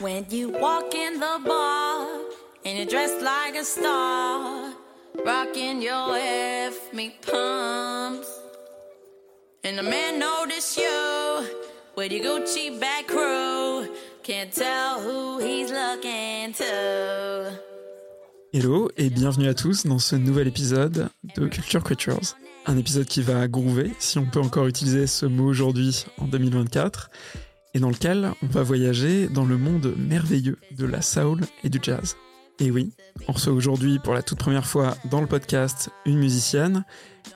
When you walk in the bar and you're dressed like a star, rocking your F me pumps, and the man notice you with your Gucci back crew, can't tell who he's looking to. Hello et bienvenue à tous dans ce nouvel épisode de Culture Creatures. Un épisode qui va groover, si on peut encore utiliser ce mot aujourd'hui en 2024, et dans lequel on va voyager dans le monde merveilleux de la soul et du jazz. Et oui, on reçoit aujourd'hui pour la toute première fois dans le podcast une musicienne,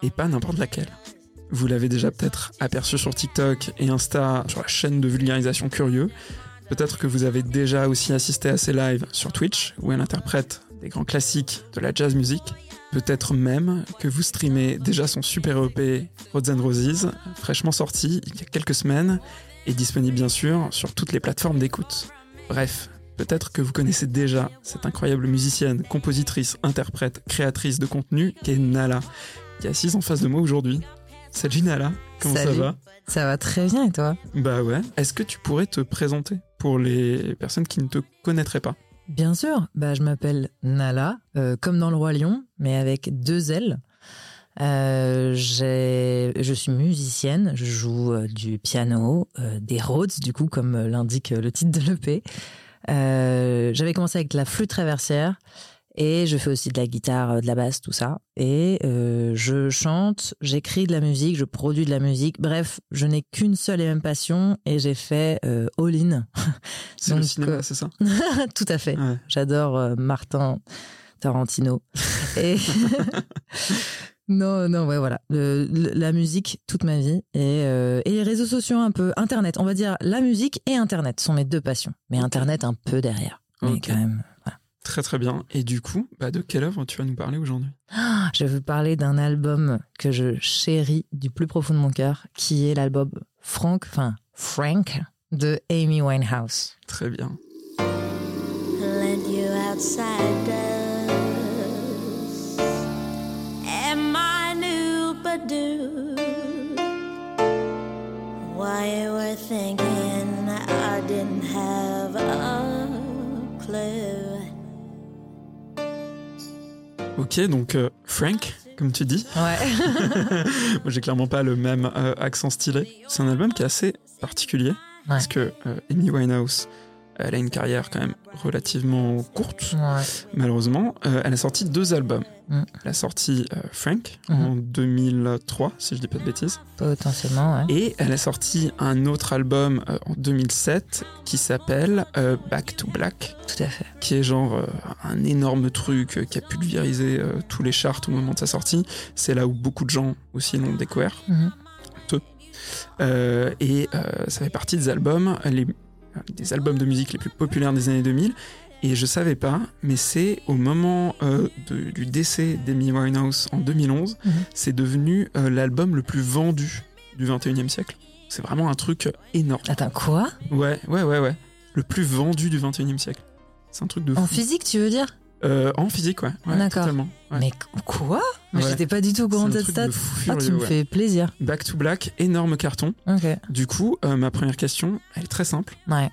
et pas n'importe laquelle. Vous l'avez déjà peut-être aperçu sur TikTok et Insta, sur la chaîne de vulgarisation Curieux. Peut-être que vous avez déjà aussi assisté à ses lives sur Twitch, où elle interprète des grands classiques de la jazz music. Peut-être même que vous streamez déjà son super EP Rods and Roses, fraîchement sorti il y a quelques semaines, disponible bien sûr sur toutes les plateformes d'écoute. Bref, peut-être que vous connaissez déjà cette incroyable musicienne, compositrice, interprète, créatrice de contenu qu'est Nala, qui est assise en face de moi aujourd'hui. Salut Nala, comment Salut. ça va? Ça va très bien et toi? Bah ouais. Est-ce que tu pourrais te présenter pour les personnes qui ne te connaîtraient pas? Bien sûr, bah, je m'appelle Nala, euh, comme dans le Roi Lion, mais avec deux L. Euh, je suis musicienne, je joue euh, du piano, euh, des Rhodes, du coup, comme l'indique le titre de l'EP. Euh, J'avais commencé avec de la flûte traversière et je fais aussi de la guitare, de la basse, tout ça. Et je chante, j'écris de la musique, je produis de la musique. Bref, je n'ai qu'une seule et même passion et j'ai fait all-in. C'est le cinéma, c'est ça? Tout à fait. Ouais. J'adore Martin Tarantino. Et non, non, ouais, voilà. Le- le- la musique toute ma vie et, euh, et les réseaux sociaux un peu, Internet. On va dire la musique et Internet sont mes deux passions. Mais Internet un peu derrière. Mais Ok. quand même. Très très bien. Et du coup, bah, de quelle œuvre tu vas nous parler aujourd'hui? Ah, Je vais vous parler d'un album que je chéris du plus profond de mon cœur, qui est l'album Frank, enfin Frank de Amy Winehouse. Très bien. Lend you outsiders. Why were thinking I didn't have a clue. Ok, donc euh, Frank, comme tu dis. Ouais. Moi, j'ai clairement pas le même euh, accent stylé. C'est un album qui est assez particulier parce que euh, Amy Winehouse, elle a une carrière quand même relativement courte, ouais. malheureusement. Euh, elle a sorti deux albums. Mm. Elle a sorti euh, Frank Mhm. en 2003, si je dis pas de bêtises, Potentiellement, ouais. et elle a sorti un autre album euh, en 2007 qui s'appelle Back to Black, Tout à fait. qui est genre un énorme truc qui a pulvérisé tous les charts au moment de sa sortie. C'est là où beaucoup de gens aussi l'ont découvert. Euh, et ça fait partie des albums, les, des albums de musique les plus populaires des années 2000. Et je savais pas, mais c'est au moment euh, de- du décès d'Amy Winehouse en 2011, Mhm. c'est devenu euh, l'album le plus vendu du 21e siècle. C'est vraiment un truc énorme. Attends, quoi? Ouais, ouais, ouais, ouais. Le plus vendu du 21e siècle. C'est un truc de fou. En physique, tu veux dire? Euh, en physique, ouais. ouais D'accord. Ouais. Mais quoi? Mais Ouais. j'étais pas du tout au courant de cette stat. Ah, tu me fais plaisir. Back to Black, énorme carton. Ok. Du coup, euh, ma première question, elle est très simple. Ouais.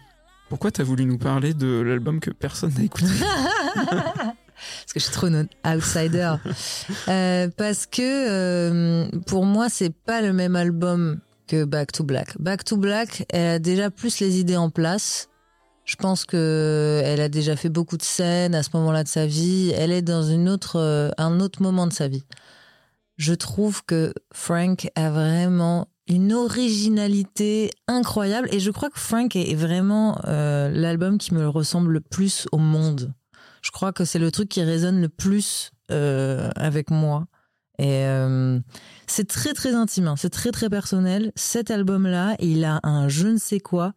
Pourquoi t'as voulu nous parler de l'album que personne n'a écouté Parce que je suis trop une outsider. Euh, parce que pour moi, c'est pas le même album que Back to Black. Back to Black, elle a déjà plus les idées en place. Je pense que elle a déjà fait beaucoup de scènes à ce moment-là de sa vie. Elle est dans une autre, euh, un autre moment de sa vie. Je trouve que Frank a vraiment une originalité incroyable et je crois que Frank est vraiment euh, l'album qui me ressemble le plus au monde. Je crois que c'est le truc qui résonne le plus euh, avec moi. Et c'est très très intime, hein. c'est très très personnel. Cet album-là, il a un je ne sais quoi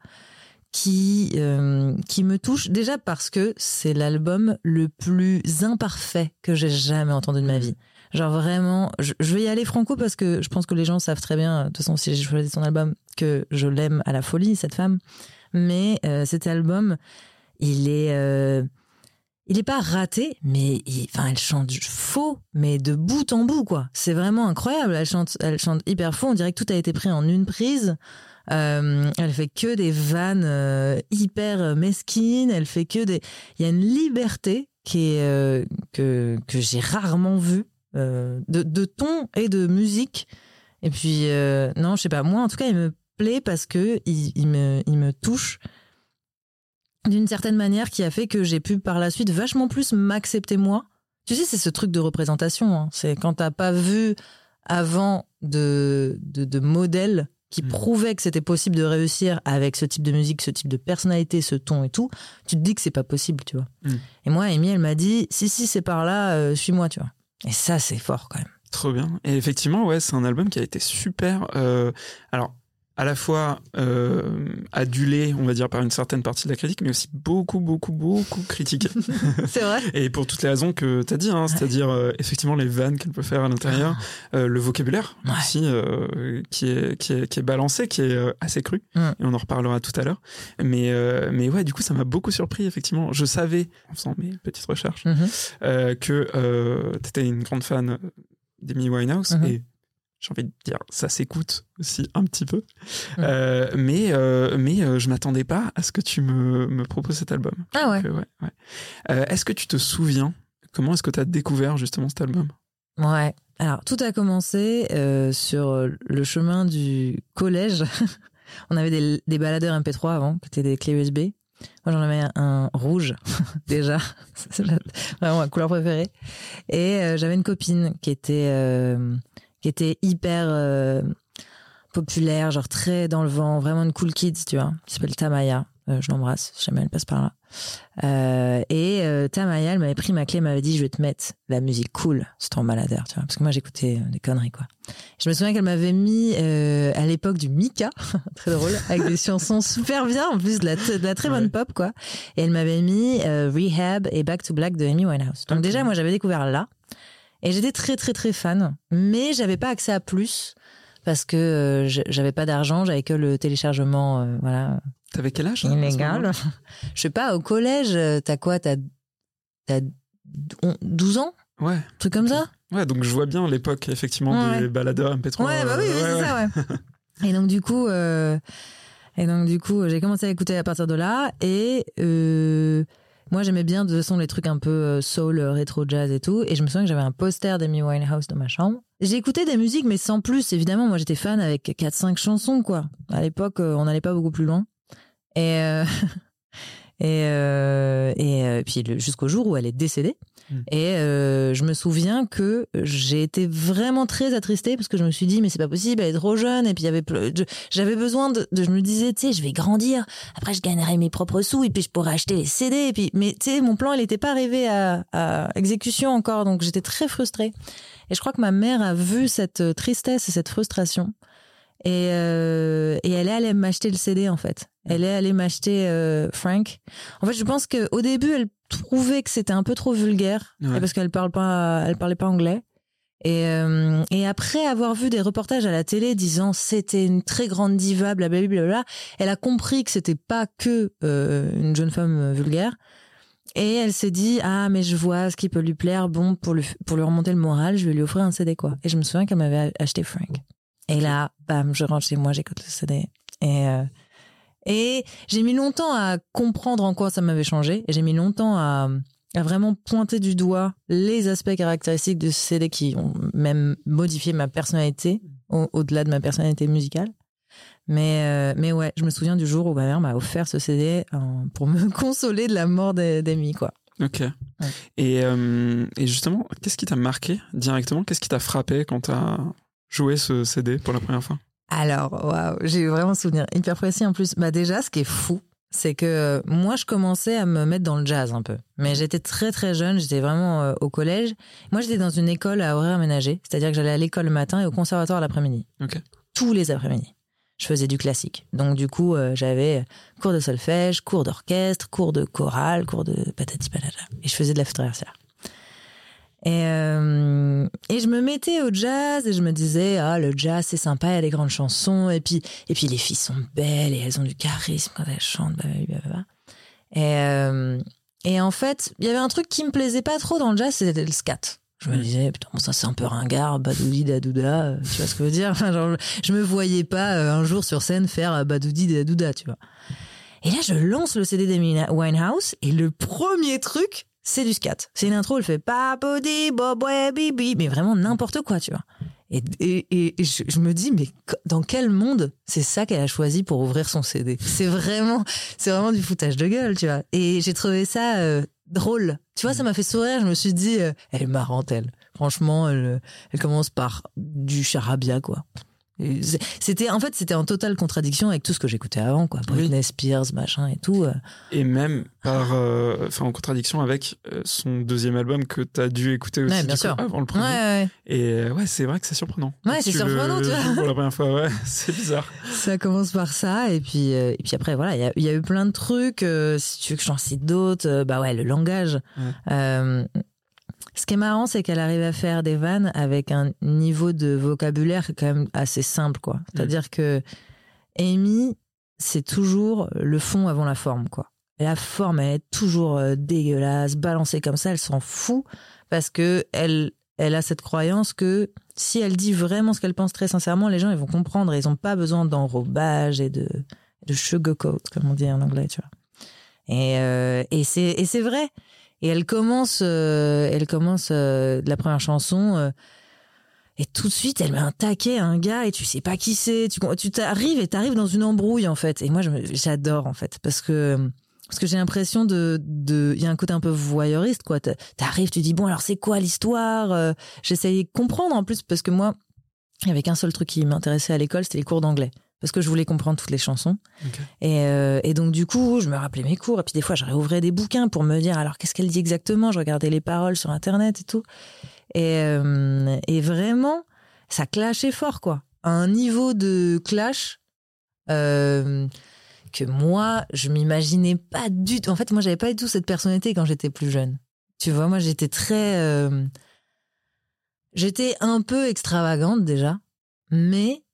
qui euh, qui me touche déjà parce que c'est l'album le plus imparfait que j'ai jamais entendu de ma vie. Genre vraiment, je, je vais y aller franco parce que je pense que les gens savent très bien, de toute façon si j'ai choisi son album, que je l'aime à la folie cette femme. Mais euh, cet album, il est euh, il est pas raté, mais il- enfin, elle chante faux, mais de bout en bout, quoi. C'est vraiment incroyable. Elle chante, elle chante hyper faux. On dirait que tout a été pris en une prise. Euh, elle fait que des vannes euh, hyper mesquines. Elle fait que des. Il y a une liberté qui est euh, que que j'ai rarement vue euh, de, de ton et de musique. Et puis euh, non, je sais pas. Moi, en tout cas, il me plaît parce que il me il me touche d'une certaine manière qui a fait que j'ai pu par la suite vachement plus m'accepter moi. Tu sais, c'est ce truc de représentation. hein. C'est quand t'as pas vu avant de, de, de modèle qui Mm. prouvait que c'était possible de réussir avec ce type de musique, ce type de personnalité, ce ton et tout, tu te dis que c'est pas possible, tu vois. Mm. Et moi, Amy, elle m'a dit, si, si, c'est par là, euh, suis-moi, tu vois. Et ça, c'est fort quand même. Trop bien. Et effectivement, ouais, c'est un album qui a été super. euh, alors, à la fois euh, adulé, on va dire, par une certaine partie de la critique, mais aussi beaucoup, beaucoup, beaucoup critiqué. c'est vrai Et pour toutes les raisons que tu as dit, hein, c'est-à-dire euh, effectivement les vannes qu'elle peut faire à l'intérieur, euh, le vocabulaire Ouais. aussi qui, est, qui, est, qui est balancé, qui est assez cru, Mm. et on en reparlera tout à l'heure. Mais, mais ouais, du coup, ça m'a beaucoup surpris, effectivement. Je savais, en faisant mes petites recherches, Mhm. euh, que tu étais une grande fan d'Amy Winehouse, Mhm. et j'ai envie de dire, ça s'écoute aussi un petit peu. Euh, mais euh, mais euh, je m'attendais pas à ce que tu me, me proposes cet album. Ah ouais. Euh, ouais, ouais. Est-ce que tu te souviens comment est-ce que tu as découvert justement cet album? Ouais. Alors, tout a commencé sur le chemin du collège. On avait des, des baladeurs MP3 avant, qui étaient des clés USB. Moi, j'en avais un, rouge, déjà. C'est vraiment ma couleur préférée. Et j'avais une copine qui était, qui était hyper euh, populaire, genre très dans le vent, vraiment une cool kids, tu vois, qui s'appelle Tamaya. Euh, je l'embrasse, si jamais elle passe par là. Euh, et Tamaya, elle m'avait pris ma clé, elle m'avait dit je vais te mettre la musique cool sur ton baladeur, tu vois, parce que moi j'écoutais des conneries quoi. Je me souviens qu'elle m'avait mis à l'époque du Mika, très drôle, avec des chansons super bien, en plus de la, de la très bonne Ouais. pop quoi. Et elle m'avait mis Rehab et Back to Black de Amy Winehouse. Donc déjà moi j'avais découvert là, et j'étais très très très fan, mais j'avais pas accès à plus parce que euh, j'avais pas d'argent, j'avais que le téléchargement, euh, voilà, T'avais quel âge illégal. moment-là Je sais pas, au collège, euh, t'as quoi? T'as on- 12 ans? Ouais. Un truc comme ça? Ouais, donc je vois bien l'époque effectivement Ouais. des baladeurs MP3. Ouais, bah oui, euh, c'est ouais, ça, ouais. et donc du coup, et donc du coup, j'ai commencé à écouter à partir de là, et moi j'aimais bien de toute façon les trucs un peu euh, soul, euh, rétro jazz et tout, et je me souviens que j'avais un poster d'Amy Winehouse dans ma chambre. Écouté des musiques, mais sans plus. Évidemment, moi j'étais fan avec 4-5 chansons, quoi. À l'époque, euh, on n'allait pas beaucoup plus loin. Et et et puis jusqu'au jour où elle est décédée. Mm. Et euh, je me souviens que j'ai été vraiment très attristée parce que je me suis dit mais c'est pas possible, elle est trop jeune et puis il y avait j'avais besoin de, de- je me disais tu sais je vais grandir, après je gagnerai mes propres sous et puis je pourrai acheter les CD et puis mais tu sais mon plan il était pas arrivé à, à exécution encore donc j'étais très frustrée. Et je crois que ma mère a vu cette tristesse et cette frustration et, euh, et elle est allée m'acheter le CD en fait. Elle est allée m'acheter euh, Frank. En fait, je pense qu'au début, elle trouvait que c'était un peu trop vulgaire Ouais. et parce qu'elle parle pas, elle parlait pas anglais. Et, euh, et après avoir vu des reportages à la télé disant c'était une très grande diva, blablabla, bla, elle a compris que c'était pas que euh, une jeune femme euh, vulgaire. Et elle s'est dit ah mais je vois ce qui peut lui plaire, bon pour lui pour lui remonter le moral, je vais lui offrir un CD quoi. Et je me souviens qu'elle m'avait acheté Frank. Et là, bam, je rentre chez moi, j'écoute le CD. Et, euh, et j'ai mis longtemps à comprendre en quoi ça m'avait changé. Et j'ai mis longtemps à, à vraiment pointer du doigt les aspects caractéristiques de ce CD qui ont même modifié ma personnalité, au- au-delà de ma personnalité musicale. Mais, euh, mais ouais, je me souviens du jour où ma mère m'a offert ce CD euh, pour me consoler de la mort d'Amy, quoi. Ok. Et, euh, et justement, qu'est-ce qui t'a marqué directement? Qu'est-ce qui t'a frappé quand t'as joué ce CD pour la première fois? Alors, waouh, j'ai vraiment un souvenir hyper précis en plus. Bah déjà, ce qui est fou, c'est que euh, moi, je commençais à me mettre dans le jazz un peu. Mais j'étais très très jeune, j'étais vraiment euh, au collège. Moi, j'étais dans une école à horaire aménagé, c'est-à-dire que j'allais à l'école le matin et au conservatoire l'après-midi. Tous les après-midi. Je faisais du classique. Donc du coup, euh, j'avais cours de solfège, cours d'orchestre, cours de chorale, cours de patati patata. Et je faisais de la flûte traversière. Et, euh, et je me mettais au jazz et je me disais ah le jazz c'est sympa il y a des grandes chansons et puis et puis les filles sont belles et elles ont du charisme quand elles chantent blablabla. et euh, Et en fait, il y avait un truc qui me plaisait pas trop dans le jazz, c'était le scat. Je me Mm. disais, putain, bon, ça c'est un peu ringard, badoudi dadouda, euh, tu vois ce que je veux dire? Enfin, genre, Je me voyais pas euh, un jour sur scène faire euh, badoudi dadouda, tu vois. Et là, je lance le CD d'Amy Winehouse, et le premier truc, c'est du scat. C'est une intro, elle fait papodi, bobwe, bibi, mais vraiment n'importe quoi, tu vois. Et, et, et- je, me dis, mais dans quel monde c'est ça qu'elle a choisi pour ouvrir son CD C'est vraiment, c'est vraiment du foutage de gueule, tu vois. Et j'ai trouvé ça euh, drôle. Tu vois, ça m'a fait sourire. Je me suis dit, euh, elle est marrante, elle. Franchement, elle commence par du charabia, quoi. C'était, en fait, c'était en totale contradiction avec tout ce que j'écoutais avant, quoi. Oui. Britney Spears, machin et tout. euh. Et même par, euh, enfin, en contradiction avec euh, son deuxième album que tu as dû écouter aussi Ouais, bien du coup, sûr. avant le premier. ouais, Et ouais, c'est vrai que c'est surprenant. Ouais, c'est surprenant, tu vois. Pour la première fois, ouais, c'est bizarre. Ça commence par ça, et puis, euh, et puis après, voilà, il y a, il y a eu plein de trucs. euh, si tu veux que j'en cite d'autres, bah ouais, le langage. Ce qui est marrant, c'est qu'elle arrive à faire des vannes avec un niveau de vocabulaire quand même assez simple, quoi. C'est-à-dire que Amy, c'est toujours le fond avant la forme, quoi. La forme, elle est toujours euh, dégueulasse, balancée comme ça, elle s'en fout parce que elle, elle a cette croyance que si elle dit vraiment ce qu'elle pense très sincèrement, les gens ils vont comprendre et ils n'ont pas besoin d'enrobage et de, de sugarcoat, comme on dit en anglais, tu vois. Et, euh, et c'est vrai. Et elle commence, euh, elle commence euh, la première chanson. euh, et tout de suite, elle met un taquet à un gars et tu sais pas qui c'est. Tu tu t'arrives et t'arrives dans une embrouille en fait. Et moi, j'adore en fait parce que parce que j'ai l'impression de de il y a un côté un peu voyeuriste quoi. T'a- T'arrives, tu dis bon alors c'est quoi l'histoire Euh, J'essayais de comprendre en plus parce que moi, il y avait qu'un seul truc qui m'intéressait à l'école, c'était les cours d'anglais parce que je voulais comprendre toutes les chansons. Et, euh, et donc du coup, je me rappelais mes cours et puis des fois, je réouvrais des bouquins pour me dire alors qu'est-ce qu'elle dit exactement? Je regardais les paroles sur internet et tout. Et, euh, et vraiment, ça clashait fort quoi. Un niveau de clash euh, que moi, je m'imaginais pas du tout. En fait, moi, j'avais pas du tout cette personnalité quand j'étais plus jeune. Tu vois, moi, j'étais très, euh, j'étais un peu extravagante déjà, mais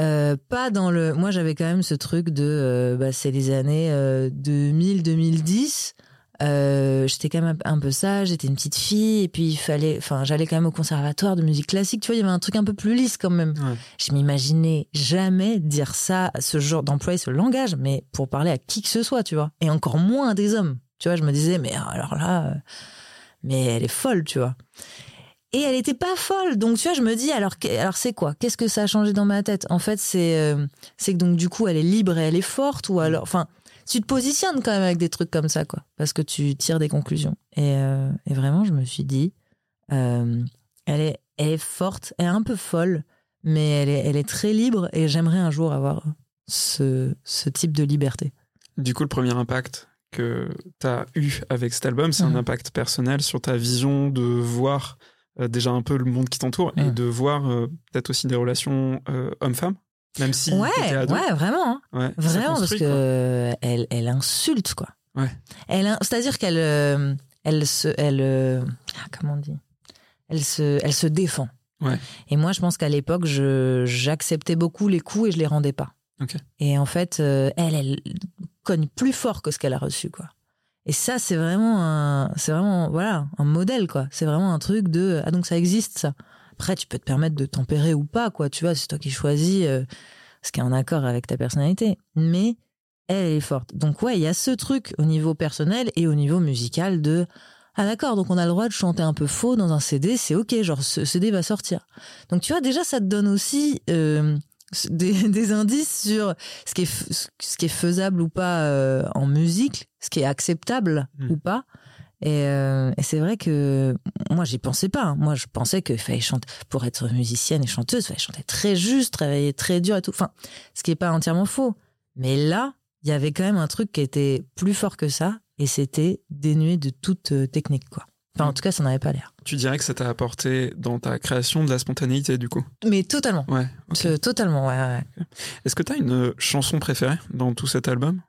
euh, pas dans le. Moi, j'avais quand même ce truc de. euh, bah, c'est les années 2000-2010. Euh, j'étais quand même un peu sage, j'étais une petite fille, et puis il fallait. Enfin, j'allais quand même au conservatoire de musique classique. Tu vois, il y avait un truc un peu plus lisse quand même. Ouais. Je m'imaginais jamais dire ça, ce genre d'employer ce langage, mais pour parler à qui que ce soit, tu vois. Et encore moins à des hommes. Tu vois, je me disais, mais alors là, mais elle est folle, tu vois. Et elle était pas folle. Donc, tu vois, je me dis, alors, alors c'est quoi? Qu'est-ce que ça a changé dans ma tête? En fait, c'est euh, c'est que donc, du coup, elle est libre et elle est forte, ou alors. Enfin, tu te positionnes quand même avec des trucs comme ça, quoi. Parce que tu tires des conclusions. Et, euh, et vraiment, je me suis dit, euh, elle, est, elle est forte, elle est un peu folle, mais elle est, elle est très libre et j'aimerais un jour avoir ce, ce type de liberté. Du coup, le premier impact que tu as eu avec cet album, c'est Mhm. un impact personnel sur ta vision de voir déjà un peu le monde qui t'entoure et Mhm. de voir euh, peut-être aussi des relations euh, homme-femme, même si ouais, ado. ouais, vraiment. hein. Ouais, Vraiment, parce que quoi. euh, elle, elle insulte, quoi. Ouais. Elle, in- c'est-à-dire qu'elle, euh, elle se, elle, euh, ah, comment on dit, elle se, elle se défend. Ouais. Et moi, je pense qu'à l'époque, je, j'acceptais beaucoup les coups et je les rendais pas. Ok. Et en fait, euh, elle, elle cogne plus fort que ce qu'elle a reçu, quoi. Et ça, c'est vraiment un, c'est vraiment, voilà, un modèle, quoi. C'est vraiment un truc de, ah donc ça existe, ça. Après, tu peux te permettre de tempérer ou pas, quoi. Tu vois, c'est toi qui choisis euh, ce qui est en accord avec ta personnalité. Mais elle, est forte. Donc ouais, il y a ce truc au niveau personnel et au niveau musical de, ah d'accord, donc on a le droit de chanter un peu faux dans un CD, c'est ok, genre ce CD va sortir. Donc tu vois, déjà, ça te donne aussi euh, des, des indices sur ce qui est, ce qui est faisable ou pas euh, en musique, ce qui est acceptable Mm. ou pas. Et, euh, et c'est vrai que moi, j'y pensais pas. hein. Moi, je pensais qu'il fallait chanter, pour être musicienne et chanteuse, il fallait chanter très juste, travailler très dur et tout. Enfin, ce qui est pas entièrement faux. Mais là, il y avait quand même un truc qui était plus fort que ça, et c'était dénué de toute euh, technique, quoi. Enfin, en tout cas, ça n'avait pas l'air. Tu dirais que ça t'a apporté dans ta création de la spontanéité, du coup? Mais totalement. Ouais. Totalement, ouais, ouais. Est-ce que tu as une euh, chanson préférée dans tout cet album?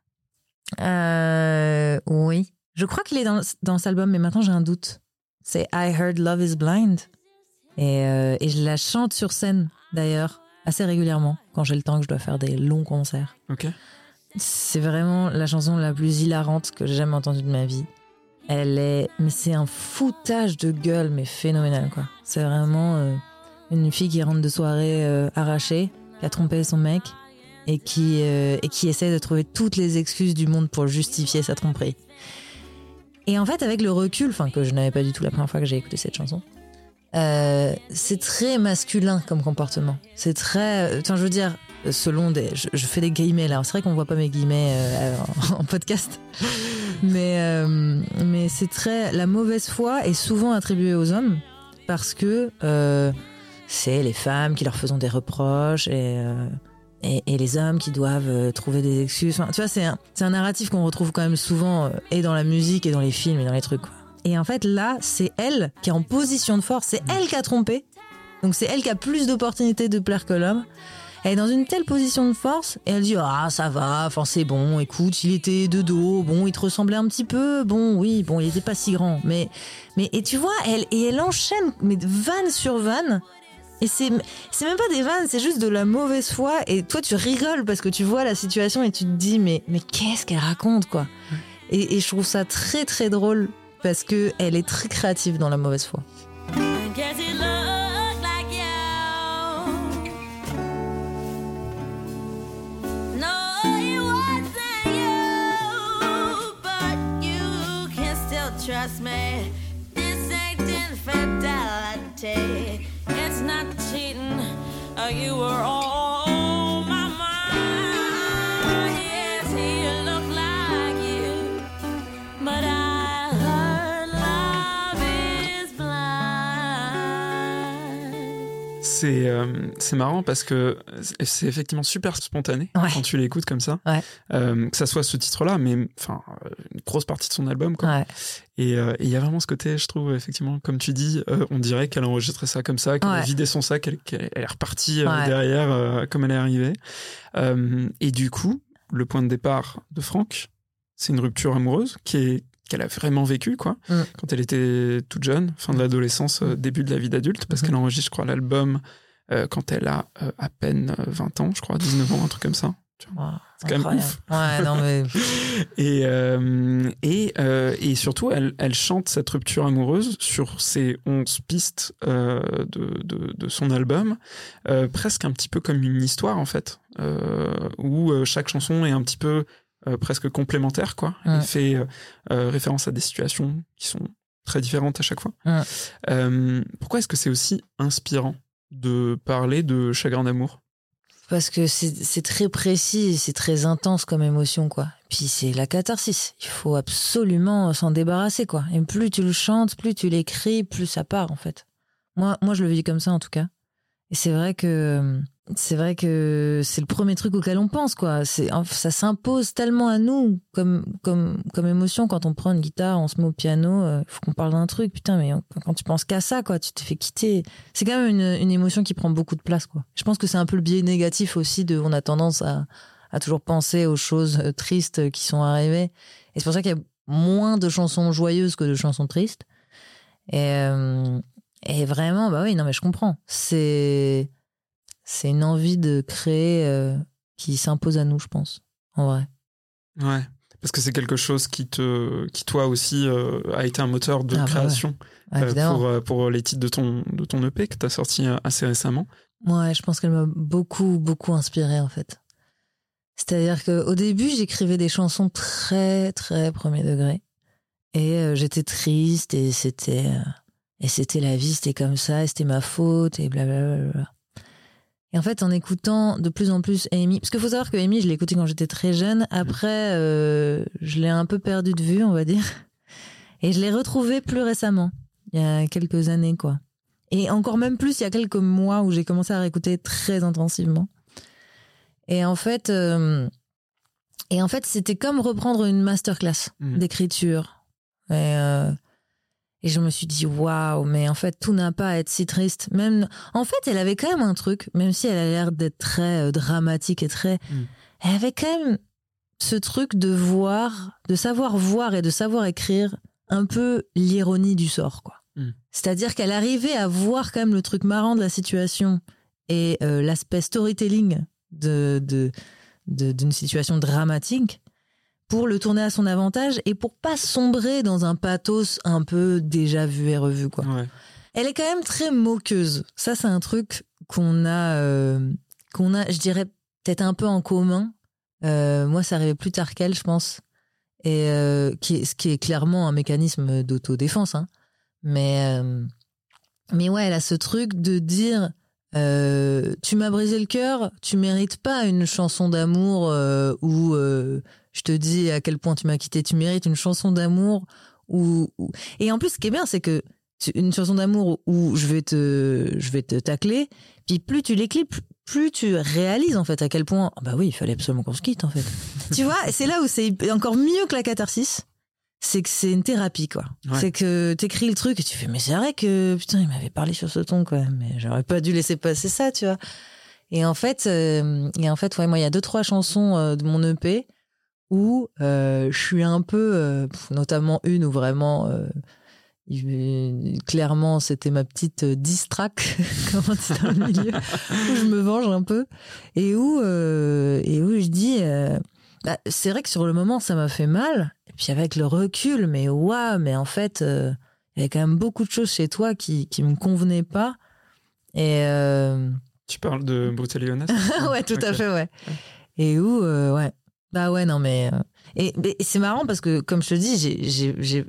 Euh, oui. Je crois qu'il est dans, dans cet album, mais maintenant j'ai un doute. C'est I Heard Love is Blind. Et, euh, et je la chante sur scène, d'ailleurs, assez régulièrement, quand j'ai le temps que je dois faire des longs concerts. Ok. C'est vraiment la chanson la plus hilarante que j'ai jamais entendue de ma vie. Elle est, mais c'est un foutage de gueule, mais phénoménal quoi. C'est vraiment euh, une fille qui rentre de soirée euh, arrachée, qui a trompé son mec et qui euh, et qui essaie de trouver toutes les excuses du monde pour justifier sa tromperie. Et en fait, avec le recul, enfin que je n'avais pas du tout la première fois que j'ai écouté cette chanson, c'est très masculin comme comportement. C'est très, enfin je veux dire, selon des, je, fais des guillemets là. C'est vrai qu'on voit pas mes guillemets euh, en, podcast, mais euh, mais c'est très, la mauvaise foi est souvent attribuée aux hommes parce que euh, c'est les femmes qui leur faisons des reproches et et, les hommes qui doivent trouver des excuses. Tu vois, c'est un, un narratif qu'on retrouve quand même souvent et dans la musique et dans les films et dans les trucs. Et en fait, là, c'est elle qui est en position de force. C'est elle qui a trompé. Donc c'est elle qui a plus d'opportunités de plaire que l'homme. Elle est dans une telle position de force et elle dit ah ça va, enfin c'est bon, écoute il était de dos, bon il te ressemblait un petit peu, bon oui bon il était pas si grand, mais mais et tu vois elle et elle enchaîne mais vanne sur vanne et c'est c'est même pas des vannes, c'est juste de la mauvaise foi et toi tu rigoles parce que tu vois la situation et tu te dis mais mais qu'est-ce qu'elle raconte quoi? Et, et je trouve ça très très drôle parce que elle est très créative dans la mauvaise foi. Trust me. This ain't infidelity. It's not cheating. Uh, you were on C'est euh, c'est marrant parce que c'est effectivement super spontané Ouais. quand tu l'écoutes comme ça. Ouais. Euh, que ça soit ce titre-là, mais enfin euh, une grosse partie de son album. Quoi. Ouais. Et euh, il y a vraiment ce côté, je trouve, effectivement, comme tu dis, on dirait qu'elle a enregistré ça comme ça, qu'elle a vidé son sac, qu'elle qu'elle- elle est repartie derrière comme elle est arrivée. Et du coup, le point de départ de Franck, c'est une rupture amoureuse qui est qu'elle a vraiment vécu quoi Mm. quand elle était toute jeune fin de l'adolescence euh, début de la vie d'adulte parce Mhm. qu'elle enregistre je crois l'album euh, quand elle a euh, à peine euh, 20 ans je crois 19 ans un truc comme ça Ouais, C'est quand même incroyable. Ouais, non mais et, et, et surtout, elle, elle chante cette rupture amoureuse sur ces 11 pistes de, de, de son album, presque un petit peu comme une histoire en fait, où chaque chanson est un petit peu euh, presque complémentaire, quoi. Ouais. Elle fait euh, euh, référence à des situations qui sont très différentes à chaque fois. Ouais. Euh, pourquoi est-ce que c'est aussi inspirant de parler de chagrin d'amour? Parce que c'est très précis, et c'est très intense comme émotion quoi. Puis c'est la catharsis. Il faut absolument s'en débarrasser quoi. Et plus tu le chantes, plus tu l'écris, plus ça part en fait. Moi, moi je le vis comme ça en tout cas. Et c'est vrai que c'est vrai que c'est le premier truc auquel on pense quoi. C'est ça s'impose tellement à nous comme comme comme émotion quand on prend une guitare, on se met au piano, il faut qu'on parle d'un truc. Putain, mais quand tu penses qu'à ça quoi, tu te fais quitter. C'est quand même une, une émotion qui prend beaucoup de place quoi. Je pense que c'est un peu le biais négatif aussi de on a tendance à à toujours penser aux choses euh, tristes qui sont arrivées. Et c'est pour ça qu'il y a moins de chansons joyeuses que de chansons tristes. Et, euh, et vraiment, bah oui, non, mais je comprends. C'est, c'est une envie de créer euh, qui s'impose à nous, je pense. En vrai. Ouais. Parce que c'est quelque chose qui te, qui toi aussi euh, a été un moteur de Ah bah ouais. création Ouais, euh, pour, pour les titres de ton, de ton EP que tu as sorti assez récemment. Ouais, je pense qu'elle m'a beaucoup, beaucoup inspirée, en fait. C'est-à-dire qu'au début, j'écrivais des chansons très, très premier degré. Et j'étais triste, et c'était, et c'était la vie, c'était comme ça, et c'était ma faute, et blablabla. Et en fait, en écoutant de plus en plus Amy, parce qu'il faut savoir que Amy, je l'ai écoutée quand j'étais très jeune. Après, euh, je l'ai un peu perdue de vue, on va dire. Et je l'ai retrouvée plus récemment, il y a quelques années, quoi. Et encore même plus il y a quelques mois où j'ai commencé à réécouter très intensivement. Et en fait, euh, et en fait, c'était comme reprendre une masterclass Mhm. d'écriture. Et, euh, et je me suis dit waouh, mais en fait tout n'a pas à être si triste. Même, en fait, elle avait quand même un truc, même si elle a l'air d'être très euh, dramatique et très, Mhm. elle avait quand même ce truc de voir, de savoir voir et de savoir écrire un peu l'ironie du sort, quoi. Mhm. C'est-à-dire qu'elle arrivait à voir quand même le truc marrant de la situation et euh, l'aspect storytelling de- de- d'une situation dramatique pour le tourner à son avantage et pour pas sombrer dans un pathos un peu déjà vu et revu quoi. Ouais. Elle est quand même très moqueuse. Ça c'est un truc qu'on a euh, qu'on a je dirais peut-être un peu en commun. Euh, moi ça arrivait plus tard qu'elle je pense et euh, qui est, ce qui est clairement un mécanisme d'autodéfense hein. Mais mais ouais, elle a ce truc de dire euh, tu m'as brisé le cœur, tu mérites pas une chanson d'amour euh, où euh, je te dis à quel point tu m'as quitté, tu mérites une chanson d'amour où, où- et en plus ce qui est bien c'est que une chanson d'amour où je vais te je vais te tacler, puis plus tu l'écris plus- plus tu réalises en fait à quel point ah bah oui, il fallait absolument qu'on se quitte en fait. tu vois, c'est là où c'est encore mieux que la catharsis. C'est que c'est une thérapie, quoi. Ouais. C'est que t'écris le truc et tu fais, mais c'est vrai que, putain, il m'avait parlé sur ce ton, même, mais j'aurais pas dû laisser passer ça, tu vois. Et en fait, euh, et en fait, ouais, moi, il y a deux, trois chansons euh, de mon EP où euh, je suis un peu, euh, notamment une où vraiment, euh, clairement, c'était ma petite diss track, comme on dit dans le milieu, où je me venge un peu, et où, euh, et où je dis, euh, bah, c'est vrai que sur le moment, ça m'a fait mal, et puis avec le recul, mais waouh, mais en fait, euh, il y avait quand même beaucoup de choses chez toi qui, qui me convenaient pas, et... euh, Tu parles de Brutally Honest? Ouais, tout à fait, ouais. Et où, euh, ouais. Bah ouais, non, mais. euh, Et, c'est marrant parce que, comme je te dis, j'ai,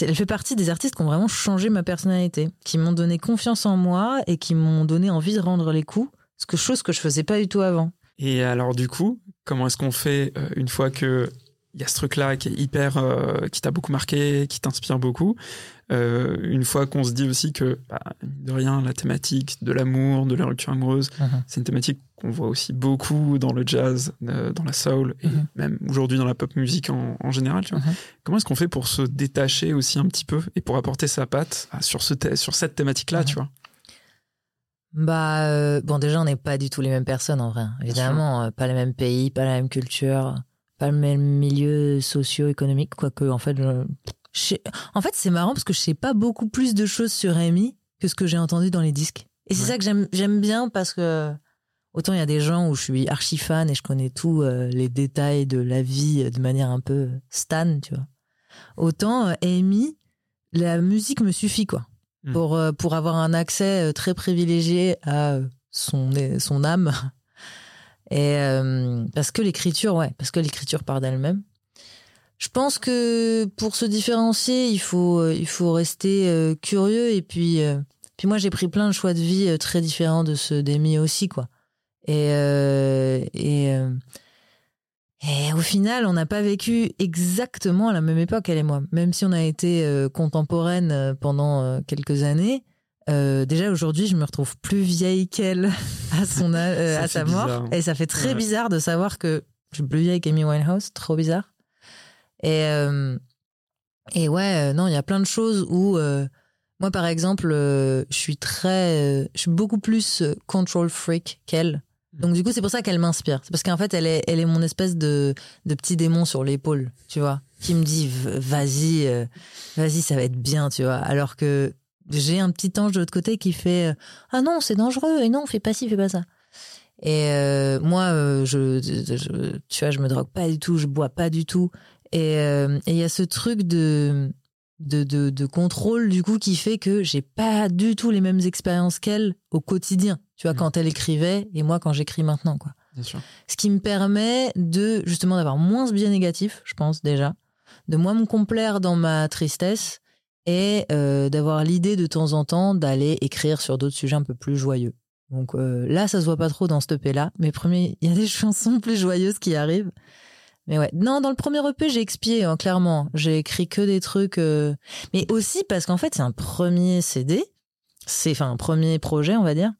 elle fait partie des artistes qui ont vraiment changé ma personnalité, qui m'ont donné confiance en moi et qui m'ont donné envie de rendre les coups, ce que chose que je faisais pas du tout avant. Et alors, du coup, comment est-ce qu'on fait euh, une fois que il y a ce truc-là qui est hyper, euh, qui t'a beaucoup marqué, qui t'inspire beaucoup, euh, une fois qu'on se dit aussi que, bah, de rien, la thématique de l'amour, de la rupture amoureuse, Mhm. c'est une thématique qu'on voit aussi beaucoup dans le jazz, euh, dans la soul, et Mhm. même aujourd'hui dans la pop musique en, en général. Tu vois. Mhm. Comment est-ce qu'on fait pour se détacher aussi un petit peu et pour apporter sa patte ah, sur, ce sur cette thématique-là, tu vois? Bah, bon, déjà, on n'est pas du tout les mêmes personnes en vrai. Évidemment, pas les mêmes pays, pas la même culture, pas le même milieu socio-économique, quoique, en fait, je- en fait, c'est marrant parce que je sais pas beaucoup plus de choses sur Amy que ce que j'ai entendu dans les disques. Et c'est Ouais. ça que j'aime, j'aime bien parce que autant il y a des gens où je suis archi fan et je connais tous euh, les détails de la vie euh, de manière un peu stan, tu vois. Autant euh, Amy, la musique me suffit, quoi Mm. pour, euh, pour avoir un accès euh, très privilégié à euh, son, son âme. Et euh, parce que l'écriture, ouais, parce que l'écriture part d'elle-même. Je pense que pour se différencier, il faut, euh, il faut rester euh, curieux. Et puis, euh, puis moi, j'ai pris plein de choix de vie très différents de ceux d'Amy aussi, quoi. Et, euh, et, et au final, on n'a pas vécu exactement à la même époque, elle et moi. Même si on a été euh, contemporaines pendant quelques années, euh, déjà aujourd'hui, je me retrouve plus vieille qu'elle à, son, euh, à sa mort. bizarre. Et ça fait très Ouais. bizarre de savoir que je suis plus vieille qu'Amy Winehouse. Trop bizarre. Et, euh, et ouais, non, il y a plein de choses où, moi par exemple, je suis très. je suis beaucoup plus control freak qu'elle. Donc du coup, c'est pour ça qu'elle m'inspire. C'est parce qu'en fait, elle est, elle est mon espèce de, de petit démon sur l'épaule, tu vois, qui me dit vas-y, vas-y, ça va être bien, tu vois. Alors que j'ai un petit ange de l'autre côté qui fait euh, ah non, c'est dangereux et non, fais pas ci, fais pas ça. Et euh, moi, euh, je, je- tu vois, je me drogue pas du tout, je bois pas du tout. Et euh, et il y a ce truc de, de, de, de contrôle, du coup, qui fait que j'ai pas du tout les mêmes expériences qu'elle au quotidien. Tu vois, Mhm. quand elle écrivait et moi quand j'écris maintenant, quoi. Bien sûr. Ce qui me permet de, justement, d'avoir moins ce biais négatif, je pense, déjà. De moins me complaire dans ma tristesse et euh, d'avoir l'idée de temps en temps d'aller écrire sur d'autres sujets un peu plus joyeux. Donc euh, là, ça se voit pas trop dans ce EP-là. Mais premier, il y a des chansons plus joyeuses qui arrivent. Mais ouais, non, dans le premier EP, j'ai expié, hein, clairement. J'ai écrit que des trucs. euh, Mais aussi parce qu'en fait, c'est un premier CD. C'est enfin un premier projet, on va dire.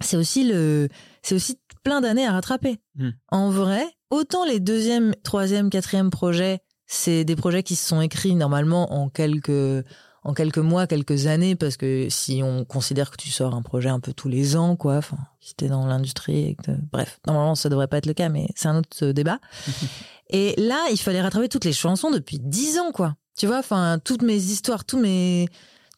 C'est aussi le, c'est aussi plein d'années à rattraper. Hmm. En vrai, autant les deuxième, troisième, quatrième projets, c'est des projets qui se sont écrits normalement en quelques en quelques mois, quelques années, parce que si on considère que tu sors un projet un peu tous les ans, quoi, enfin, si t'es dans l'industrie, et que te- bref, normalement ça devrait pas être le cas, mais c'est un autre euh, débat. et là, il fallait rattraper toutes les chansons depuis dix ans, quoi. Tu vois, enfin, toutes mes histoires, tous mes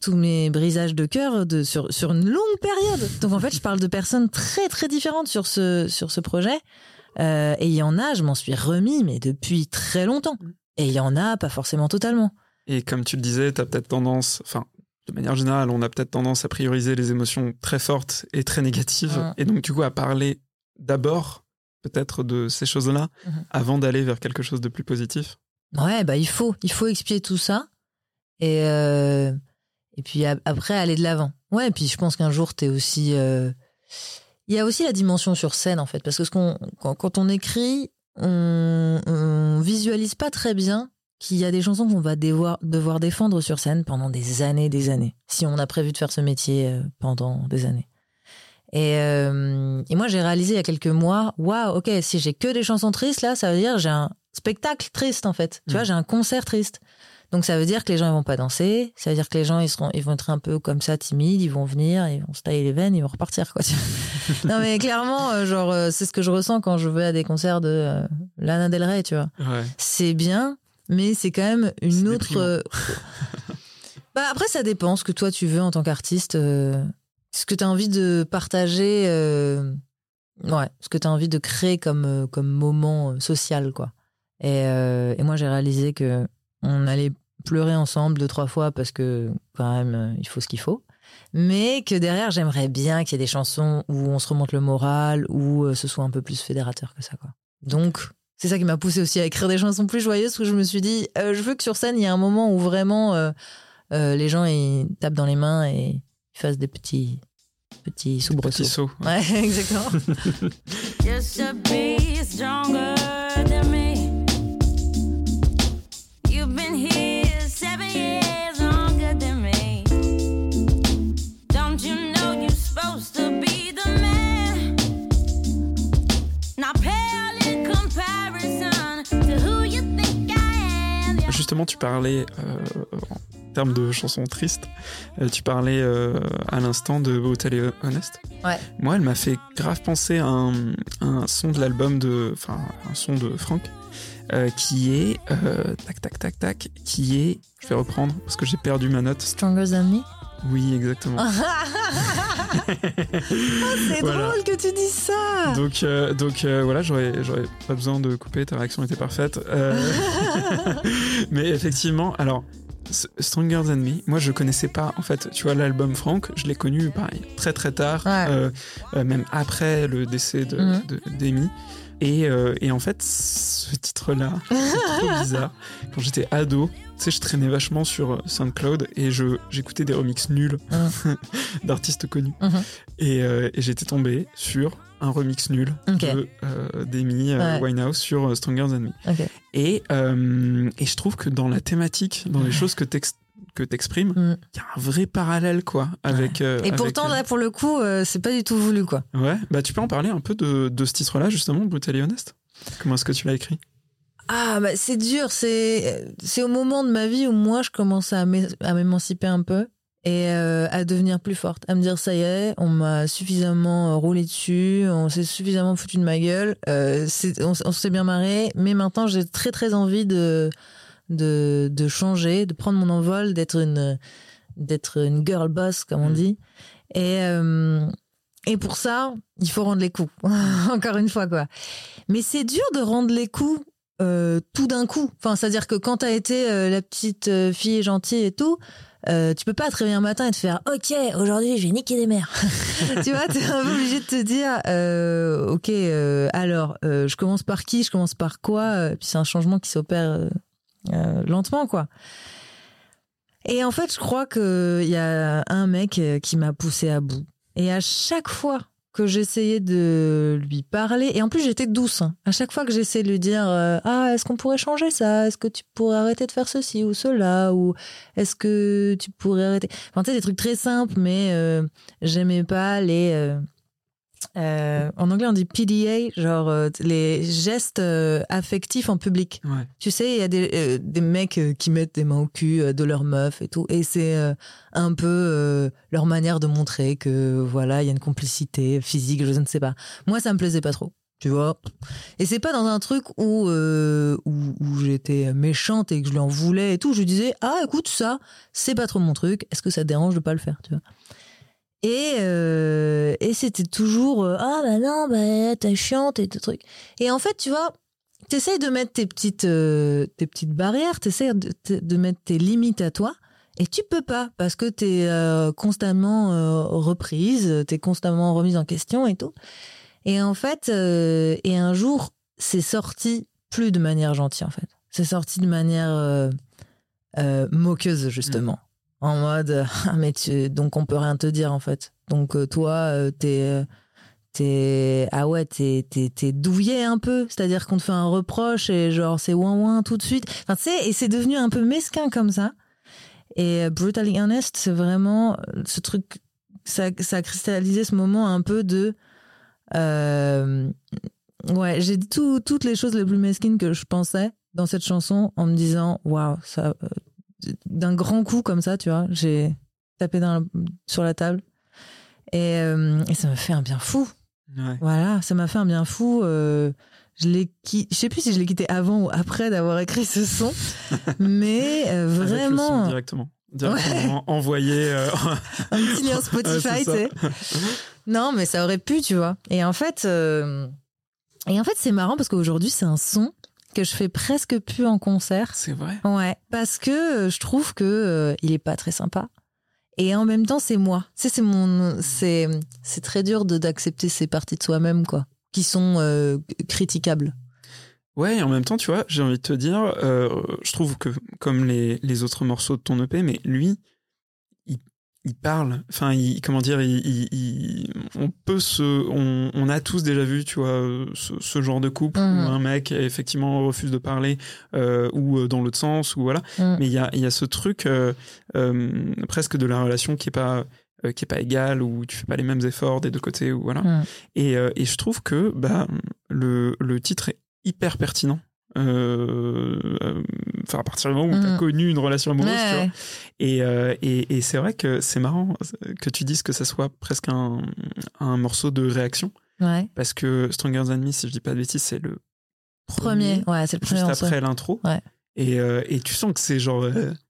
tous mes brisages de cœur de, sur, sur une longue période. Donc en fait, je parle de personnes très très différentes sur ce, sur ce projet. Euh, et il y en a, je m'en suis remis, mais depuis très longtemps. Et il y en a, pas forcément totalement. Et comme tu le disais, tu as peut-être tendance, enfin, de manière générale, on a peut-être tendance à prioriser les émotions très fortes et très négatives. Mm. Et donc, du coup, à parler d'abord, peut-être, de ces choses-là, Mhm. avant d'aller vers quelque chose de plus positif. Ouais, bah il faut, il faut expier tout ça. Et, euh, et puis a- après, aller de l'avant. Ouais, et puis je pense qu'un jour, t'es aussi. euh, Il y a aussi la dimension sur scène, en fait. Parce que ce qu'on, quand, quand on écrit, on, on visualise pas très bien qu'il y a des chansons qu'on va devoir, devoir défendre sur scène pendant des années, des années. Si on a prévu de faire ce métier euh, pendant des années. Et, euh, et moi, j'ai réalisé il y a quelques mois, waouh, ok, si j'ai que des chansons tristes, là, ça veut dire j'ai un spectacle triste, en fait. Tu Mm. vois, j'ai un concert triste. Donc ça veut dire que les gens ils vont pas danser, ça veut dire que les gens ils seront ils vont être un peu comme ça timides, ils vont venir, ils vont se tailler les veines, ils vont repartir quoi. non mais clairement euh, genre euh, c'est ce que je ressens quand je vais à des concerts de euh, Lana Del Rey, tu vois. Ouais. C'est bien, mais c'est quand même une autre euh, Bah après ça dépend ce que toi tu veux en tant qu'artiste, euh, ce que tu as envie de partager ouais, ce que tu as envie de créer comme comme moment social quoi. Et, et moi j'ai réalisé que on allait pleurer ensemble deux trois fois parce que quand même euh, il faut ce qu'il faut. Mais que derrière j'aimerais bien qu'il y ait des chansons où on se remonte le moral où euh, ce soit un peu plus fédérateur que ça quoi. Donc c'est ça qui m'a poussé aussi à écrire des chansons plus joyeuses où je me suis dit euh, je veux que sur scène il y ait un moment où vraiment euh, euh, les gens ils tapent dans les mains et ils fassent des petits petits Petit soubresauts saut. ouais. Exactement Justement, tu parlais, euh, en termes de chansons tristes, euh, tu parlais euh, à l'instant de Brutal et Honest. Ouais. Moi, elle m'a fait grave penser à un, un son de l'album de. Enfin, un son de Franck, euh, qui est. euh, tac, tac, tac, tac, qui est. Je vais reprendre parce que j'ai perdu ma note. Stronger Than Me Oui, exactement. c'est Voilà. drôle que tu dis ça Donc, euh, donc euh, voilà, j'aurais, j'aurais pas besoin de couper, ta réaction était parfaite. Euh, mais effectivement, alors, Stronger Than Me, moi je connaissais pas, en fait, tu vois, l'album Frank, je l'ai connu pareil, très très tard, Ouais. même après le décès de, Mhm. de- d'Amy. Et, et en fait, ce titre-là, c'est trop bizarre. Quand j'étais ado, sais, je traînais vachement sur SoundCloud et je, j'écoutais des remixes nuls d'artistes connus. Mhm. Et, euh, et j'étais tombé sur un remix nul Ok. de euh, d'Amy euh, Ouais. Winehouse sur euh, Stronger Than Me. Et, euh, et je trouve que dans la thématique, dans les choses que t'ex- que t'exprimes, Mm. il y a un vrai parallèle quoi avec. euh, Et pourtant, euh, là, pour le coup, euh, c'est pas du tout voulu, quoi. ouais, bah tu peux en parler un peu de, de ce titre-là justement, Brutally Honest? Comment est-ce que tu l'as écrit? Ah, bah, c'est dur. C'est, c'est au moment de ma vie où moi, je commençais à m'é- à m'émanciper un peu et euh, à devenir plus forte. À me dire, ça y est, on m'a suffisamment euh, roulé dessus, on s'est suffisamment foutu de ma gueule, euh, on, on s'est bien marré, mais maintenant, j'ai très, très envie de, de, de changer, de prendre mon envol, d'être une, d'être une girl boss, comme on Mm. dit. Et, euh, et pour ça, il faut rendre les coups. Encore une fois, quoi. Mais c'est dur de rendre les coups euh, tout d'un coup. Enfin, c'est-à-dire que quand t'as été euh, la petite euh, fille gentille et tout, tu peux pas te réveiller un matin et te faire OK, aujourd'hui je vais niquer des mères. tu vois, t'es un peu obligé de te dire OK, alors je commence par qui, je commence par quoi, puis c'est un changement qui s'opère lentement, quoi. Et en fait, je crois qu'il y a un mec qui m'a poussé à bout. Et à chaque fois que j'essayais de lui parler, et en plus j'étais douce, hein. à chaque fois que j'essayais de lui dire euh, Ah, est-ce qu'on pourrait changer ça? Est-ce que tu pourrais arrêter de faire ceci ou cela? Ou est-ce que tu pourrais arrêter? Enfin, tu sais, des trucs très simples, mais euh, j'aimais pas les. euh, euh, en anglais, on dit PDA, genre euh, les gestes euh, affectifs en public. Ouais. Tu sais, il y a des, des mecs qui mettent des mains au cul de leur meuf et tout. Et c'est un peu leur manière de montrer que, voilà, il y a une complicité physique, je ne sais pas. Moi, ça me plaisait pas trop. Tu vois Et c'est pas dans un truc où, où, où j'étais méchante et que je lui en voulais et tout. Je lui disais, ah, écoute, ça, c'est pas trop mon truc. Est-ce que ça te dérange de pas le faire, tu vois? Et, euh, et c'était toujours euh, ah bah non bah t'es chiante et tout truc. Et en fait tu vois t'essayes de mettre tes petites euh, tes petites barrières, t'essayes de, de mettre tes limites à toi. Et tu peux pas parce que t'es constamment reprise, t'es constamment remise en question et tout. Et en fait, et un jour, c'est sorti plus de manière gentille en fait. C'est sorti de manière moqueuse justement, en mode ah mais donc on peut rien te dire en fait. Donc euh, toi euh, t'es euh, t'es ah ouais t'es t'es douillé un peu, c'est-à-dire qu'on te fait un reproche et genre c'est ouin ouin tout de suite. Enfin tu sais et c'est devenu un peu mesquin comme ça. Et euh, brutally honest, c'est vraiment euh, ce truc ça ça a cristallisé ce moment un peu de euh, ouais, j'ai dit tout- toutes les choses les plus mesquines que je pensais dans cette chanson en me disant waouh, ça euh, d'un grand coup comme ça, tu vois, j'ai tapé dans sur la table et, euh, et ça m'a fait un bien fou. Ouais. Voilà, ça m'a fait un bien fou. euh, je l'ai qui- je sais plus si je l'ai quitté avant ou après d'avoir écrit ce son, mais euh, Avec le son vraiment directement. Directement envoyé. un petit lien Ouais, Spotify, sais. Non, mais ça aurait pu, tu vois. Et en fait, et en fait, c'est marrant parce qu'aujourd'hui, c'est un son que je fais presque plus en concert. C'est vrai. Ouais, parce que euh, je trouve que euh, il est pas très sympa. Et en même temps, c'est moi. Tu sais, c'est mon, c'est, c'est très dur de d'accepter ces parties de soi-même, quoi, qui sont euh, critiquables. Ouais, et en même temps, tu vois, j'ai envie de te dire, euh, je trouve que comme les, les autres morceaux de ton EP, mais lui, il, parle. Enfin, il, comment dire, il, il- il- on peut se, on, on a tous déjà vu, tu vois, ce, ce genre de couple Mhm. où un mec effectivement refuse de parler euh, ou euh, dans l'autre sens ou voilà. Mhm. Mais il y a, il y a ce truc euh, euh, presque de la relation qui est pas qui est pas égale où tu fais pas les mêmes efforts des deux côtés ou voilà. Mhm. Et, et je trouve que bah, le, le titre est hyper pertinent. Euh, euh, Enfin, à partir du moment où tu as Mhm. connu une relation amoureuse, Ouais, tu vois. ouais. Et, euh, et, et c'est vrai que c'est marrant que tu dises que ça soit presque un, un morceau de réaction. Ouais. Parce que Stronger Than Me, si je dis pas de bêtises, c'est le Premier, ouais, c'est le premier juste après l'intro. Ouais. Et, euh, et tu sens que c'est genre,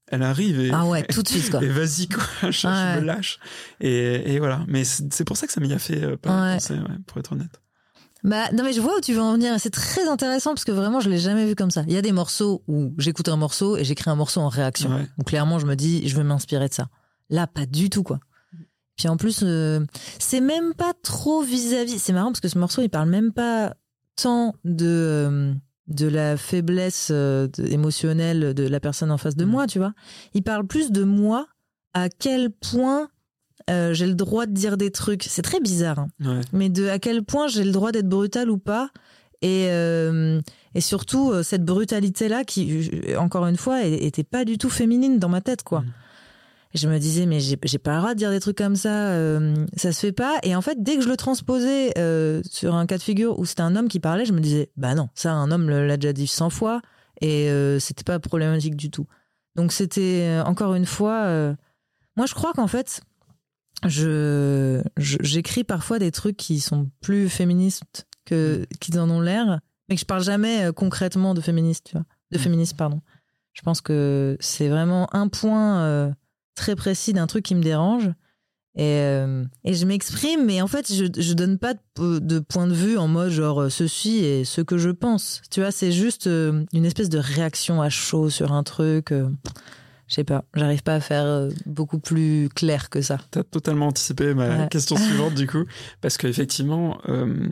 elle arrive et, Ah ouais, tout de suite, quoi. et vas-y, quoi, je, Ouais. me lâche. Et, et voilà. Mais c'est pour ça que ça m'y a fait pas Ouais. penser, pour être honnête. Bah, non, mais je vois où tu veux en venir. C'est très intéressant parce que vraiment, je l'ai jamais vu comme ça. Il y a des morceaux où j'écoute un morceau et j'écris un morceau en réaction. Ouais. Donc, clairement, je me dis, je veux m'inspirer de ça. Là, pas du tout, quoi. Puis en plus, euh, c'est même pas trop vis-à-vis. C'est marrant parce que ce morceau, il parle même pas tant de, euh, de la faiblesse euh, de- émotionnelle de la personne en face de Mhm. moi, tu vois. Il parle plus de moi, à quel point euh, j'ai le droit de dire des trucs. C'est très bizarre. hein Ouais. mais de à quel point j'ai le droit d'être brutal ou pas et euh, et surtout euh, cette brutalité là qui encore une fois était pas du tout féminine dans ma tête quoi et je me disais mais j'ai pas le droit de dire des trucs comme ça euh, ça se fait pas et en fait dès que je le transposais sur un cas de figure où c'était un homme qui parlait je me disais bah non ça un homme l'a déjà dit 100 fois et c'était pas problématique du tout donc c'était encore une fois moi je crois qu'en fait je j'écris parfois des trucs qui sont plus féministes que qu'ils en ont l'air, mais que je parle jamais euh, concrètement de féministe, tu vois, de Mm. féministe pardon. Je pense que c'est vraiment un point euh, très précis d'un truc qui me dérange et euh, et je m'exprime, mais en fait je je donne pas de, de point de vue en mode genre ceci est ce que je pense, tu vois, c'est juste euh, une espèce de réaction à chaud sur un truc. Je sais pas, j'arrive pas à faire euh, beaucoup plus clair que ça. T'as totalement anticipé ma Ouais. question suivante du coup, parce qu'effectivement, euh,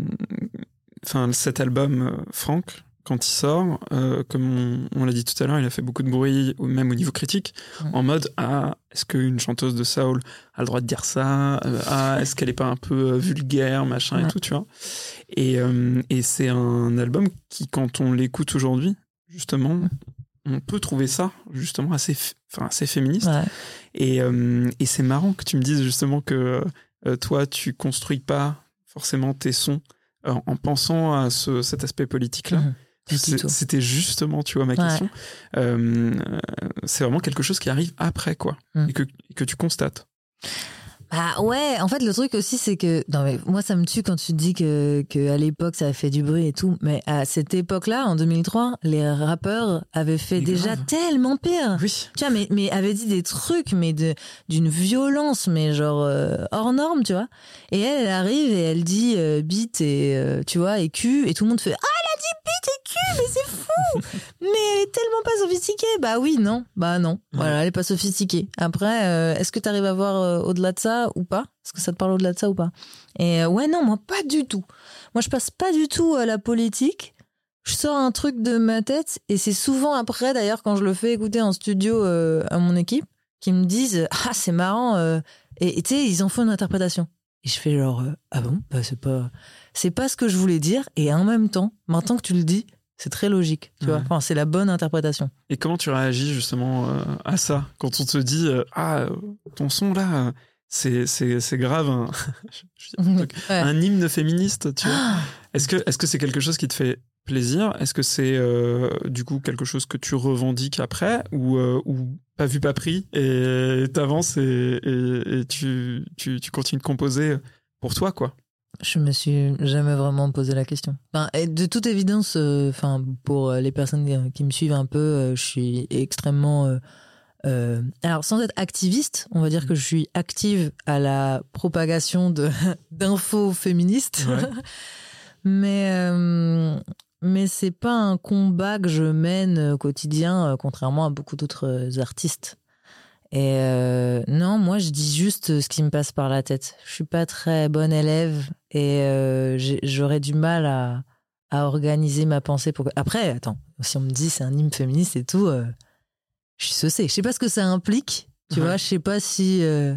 cet album euh, Franck, quand il sort, euh, comme on, on l'a dit tout à l'heure, il a fait beaucoup de bruit, même au niveau critique, en mode ah est-ce qu'une chanteuse de soul a le droit de dire ça Euh, Ah est-ce qu'elle est pas un peu vulgaire machin et tout tu vois. Et, euh, et c'est un album qui quand on l'écoute aujourd'hui justement on peut trouver ça justement assez, enfin, assez féministe. Ouais. Et, euh, et c'est marrant que tu me dises justement que euh, toi, tu construis pas forcément tes sons euh, en pensant à ce, cet aspect politique-là. Tout. C'était justement, tu vois, ma Ouais. question. C'est vraiment quelque chose qui arrive après, quoi, Mhm. et, que, et que tu constates. Ah ouais, en fait le truc aussi c'est que non mais moi ça me tue quand tu dis que, que à l'époque ça a fait du bruit et tout, mais à cette époque-là en 2003, les rappeurs avaient fait Mais déjà grave. tellement pire. Oui. Tu vois mais mais avaient dit des trucs mais de d'une violence mais genre euh, hors norme, tu vois. Et elle, elle arrive et elle dit euh, bite et euh, tu vois et cul et tout le monde fait ah elle a dit bite et cul mais c'est fou. mais elle est tellement pas sophistiquée. Bah oui, non. Bah non. Voilà, elle est pas sophistiquée. Après euh, est-ce que tu arrives à voir euh, au-delà de ça ou pas? Est-ce que ça te parle au-delà de ça ou pas? Et euh, ouais, non, moi pas du tout. Moi je passe pas du tout à la politique. Je sors un truc de ma tête et c'est souvent après d'ailleurs quand je le fais écouter en studio à mon équipe qui me disent ah c'est marrant et et tu sais ils en font une interprétation. Et je fais genre euh, ah bon? Bah c'est pas c'est pas ce que je voulais dire et en même temps maintenant que tu le dis c'est très logique tu vois. Enfin c'est la bonne interprétation. Et comment tu réagis justement euh, à ça quand on te dit euh, ah ton son là c'est c'est c'est grave un, Ouais. hymne féministe tu vois. Est-ce que est-ce que c'est quelque chose qui te fait plaisir? Est-ce que c'est euh, du coup quelque chose que tu revendiques après ou euh, ou pas vu pas pris et t'avances et, et, et tu, tu tu continues de composer pour toi quoi? Je me suis jamais vraiment posé la question. Enfin, et de toute évidence, euh, enfin, pour euh, les personnes euh, qui me suivent un peu, euh, je suis extrêmement. euh, alors, sans être activiste, on va dire que je suis active à la propagation de d'infos féministes. Ouais. mais mais c'est pas un combat que je mène au quotidien, contrairement à beaucoup d'autres artistes. Et euh, non, moi je dis juste ce qui me passe par la tête. Je suis pas très bonne élève et euh, j'aurais du mal à, à organiser ma pensée. Pour... Après, attends, si on me dit c'est un hymne féministe et tout, euh, je suis saucée. Je sais pas ce que ça implique, tu Ouais. vois. Je sais pas si. euh,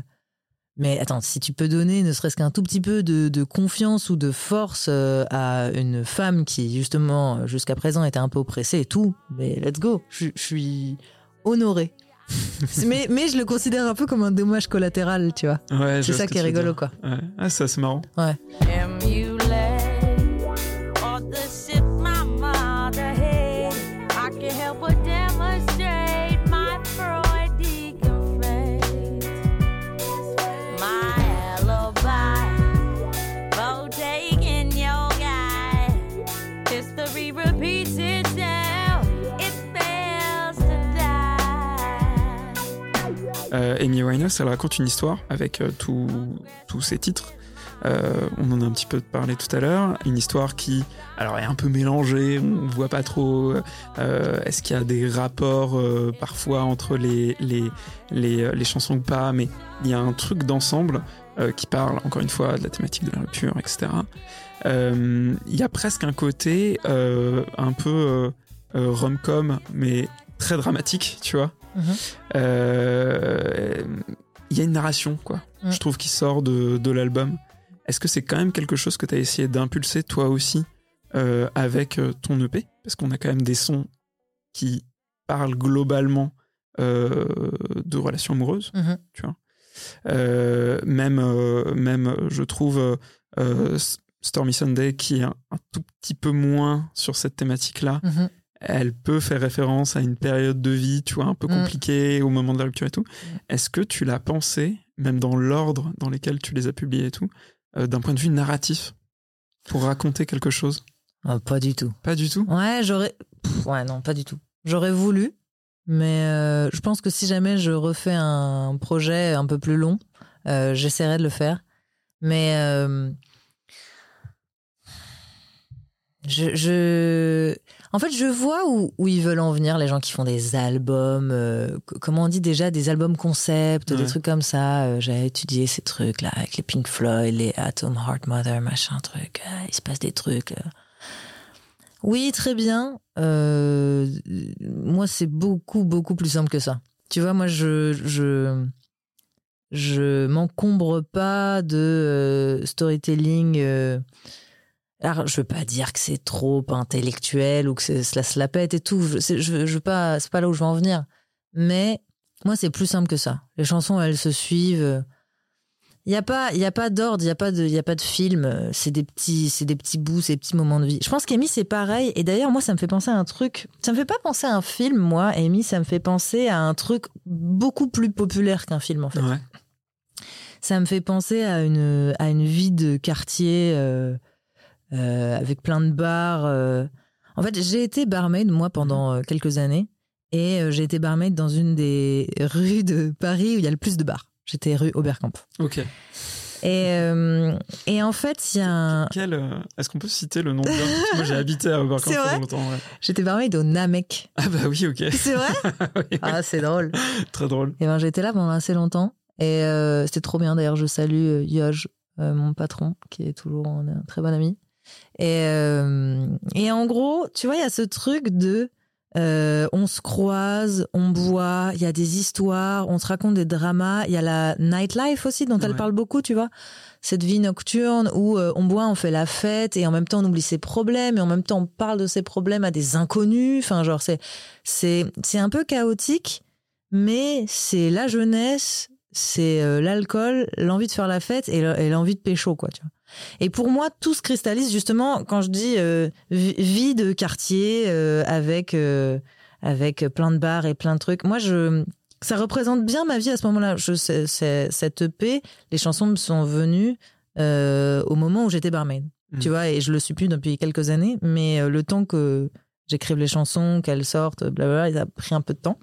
Mais attends, si tu peux donner ne serait-ce qu'un tout petit peu de, de confiance ou de force euh, à une femme qui, justement, jusqu'à présent était un peu oppressée et tout, mais let's go. Je suis honorée. mais, mais je le considère un peu comme un dommage collatéral, tu vois. ouais C'est ça qui est rigolo, dire. quoi. ouais. ah c'est assez marrant Emulate Euh, Amy Winehouse, elle raconte une histoire avec euh, tous ses titres. Euh, on en a un petit peu parlé tout à l'heure. Une histoire qui, alors, est un peu mélangée. On voit pas trop. euh, Est-ce qu'il y a des rapports parfois entre les les chansons ou pas Mais il y a un truc d'ensemble qui parle encore une fois de la thématique de la rupture, etc. Il y a presque un côté un peu rom-com, mais très dramatique, tu vois. Euh, Il y a une narration, quoi. Je trouve qui sort de, de l'album. Est-ce que c'est quand même quelque chose que tu as essayé d'impulser toi aussi euh, avec euh, ton EP Parce qu'on a quand même des sons qui parlent globalement euh, de relations amoureuses. Mhm. Euh, même, euh, même, euh, je trouve, Stormy Sunday, qui est un, un tout petit peu moins sur cette thématique-là, Mhm. Elle peut faire référence à une période de vie, tu vois, un peu Mm. compliquée au moment de la rupture et tout. Est-ce que tu l'as pensé, même dans l'ordre dans lequel tu les as publiés et tout, euh, d'un point de vue narratif, pour raconter quelque chose? Ah, pas du tout. Pas du tout? Ouais, j'aurais. Ouais, non, pas du tout. J'aurais voulu, mais euh, je pense que si jamais je refais un projet un peu plus long, euh, j'essaierai de le faire. Mais euh, je, je, en fait, je vois où, où ils veulent en venir, les gens qui font des albums, euh, comment on dit déjà, des albums concept, Ouais. des trucs comme ça. Euh, J'avais étudié ces trucs-là avec les Pink Floyd, les Atom Heart Mother, machin truc. Ah, il se passe des trucs. euh. Oui, très bien. Euh, moi, c'est beaucoup, beaucoup plus simple que ça. Tu vois, moi, je, je, je m'encombre pas de euh, storytelling. Alors, je veux pas dire que c'est trop intellectuel ou que cela se la pète et tout. Je, je, je veux pas, c'est pas là où je veux en venir. Mais moi, c'est plus simple que ça. Les chansons, elles se suivent. Il y a pas, il y a pas d'ordre, il y a pas de, il y a pas de film. C'est des petits, c'est des petits bouts, c'est des petits moments de vie. Je pense qu'Amy c'est pareil. Et d'ailleurs, moi, ça me fait penser à un truc. Ça me fait pas penser à un film, moi. Amy, ça me fait penser à un truc beaucoup plus populaire qu'un film, en fait. Ouais. ça me fait penser à une, à une vie de quartier euh, euh, avec plein de bars. euh. En fait, j'ai été barmaid, moi, pendant euh, quelques années. Et j'ai été barmaid dans une des rues de Paris où il y a le plus de bars. J'étais rue Oberkamp. Ok. Et, euh, et en fait, il y a un... Est-ce qu'on peut citer le nom de Moi, j'ai habité à vrai pendant longtemps. ouais. J'étais barmaid au Namek. Ah bah oui, ok. C'est vrai? Oui, Ah, c'est drôle. Très drôle. Et ben, j'étais là pendant assez longtemps. Et euh, c'était trop bien. D'ailleurs, je salue Yoj, euh, mon patron, qui est toujours un très bon ami. Et, euh, et en gros, tu vois, il y a ce truc de euh, on se croise, on boit, il y a des histoires, on se raconte des dramas. Il y a la nightlife aussi, dont elle parle beaucoup, tu vois. Cette vie nocturne où euh, on boit, on fait la fête et en même temps on oublie ses problèmes et en même temps on parle de ses problèmes à des inconnus. Enfin, genre, c'est, c'est, c'est un peu chaotique, mais c'est la jeunesse, c'est euh, l'alcool, l'envie de faire la fête et l'envie de pécho, quoi, tu vois. Et pour moi, tout se cristallise justement quand je dis euh, vi- vie de quartier euh, avec euh, avec plein de bars et plein de trucs. Moi, je ça représente bien ma vie à ce moment-là. Je cette EP, les chansons me sont venues au moment où j'étais barmaid. Mm. Tu vois, et je le suis plus depuis quelques années, mais le temps que j'écrive les chansons, qu'elles sortent, blablabla, ça a pris un peu de temps.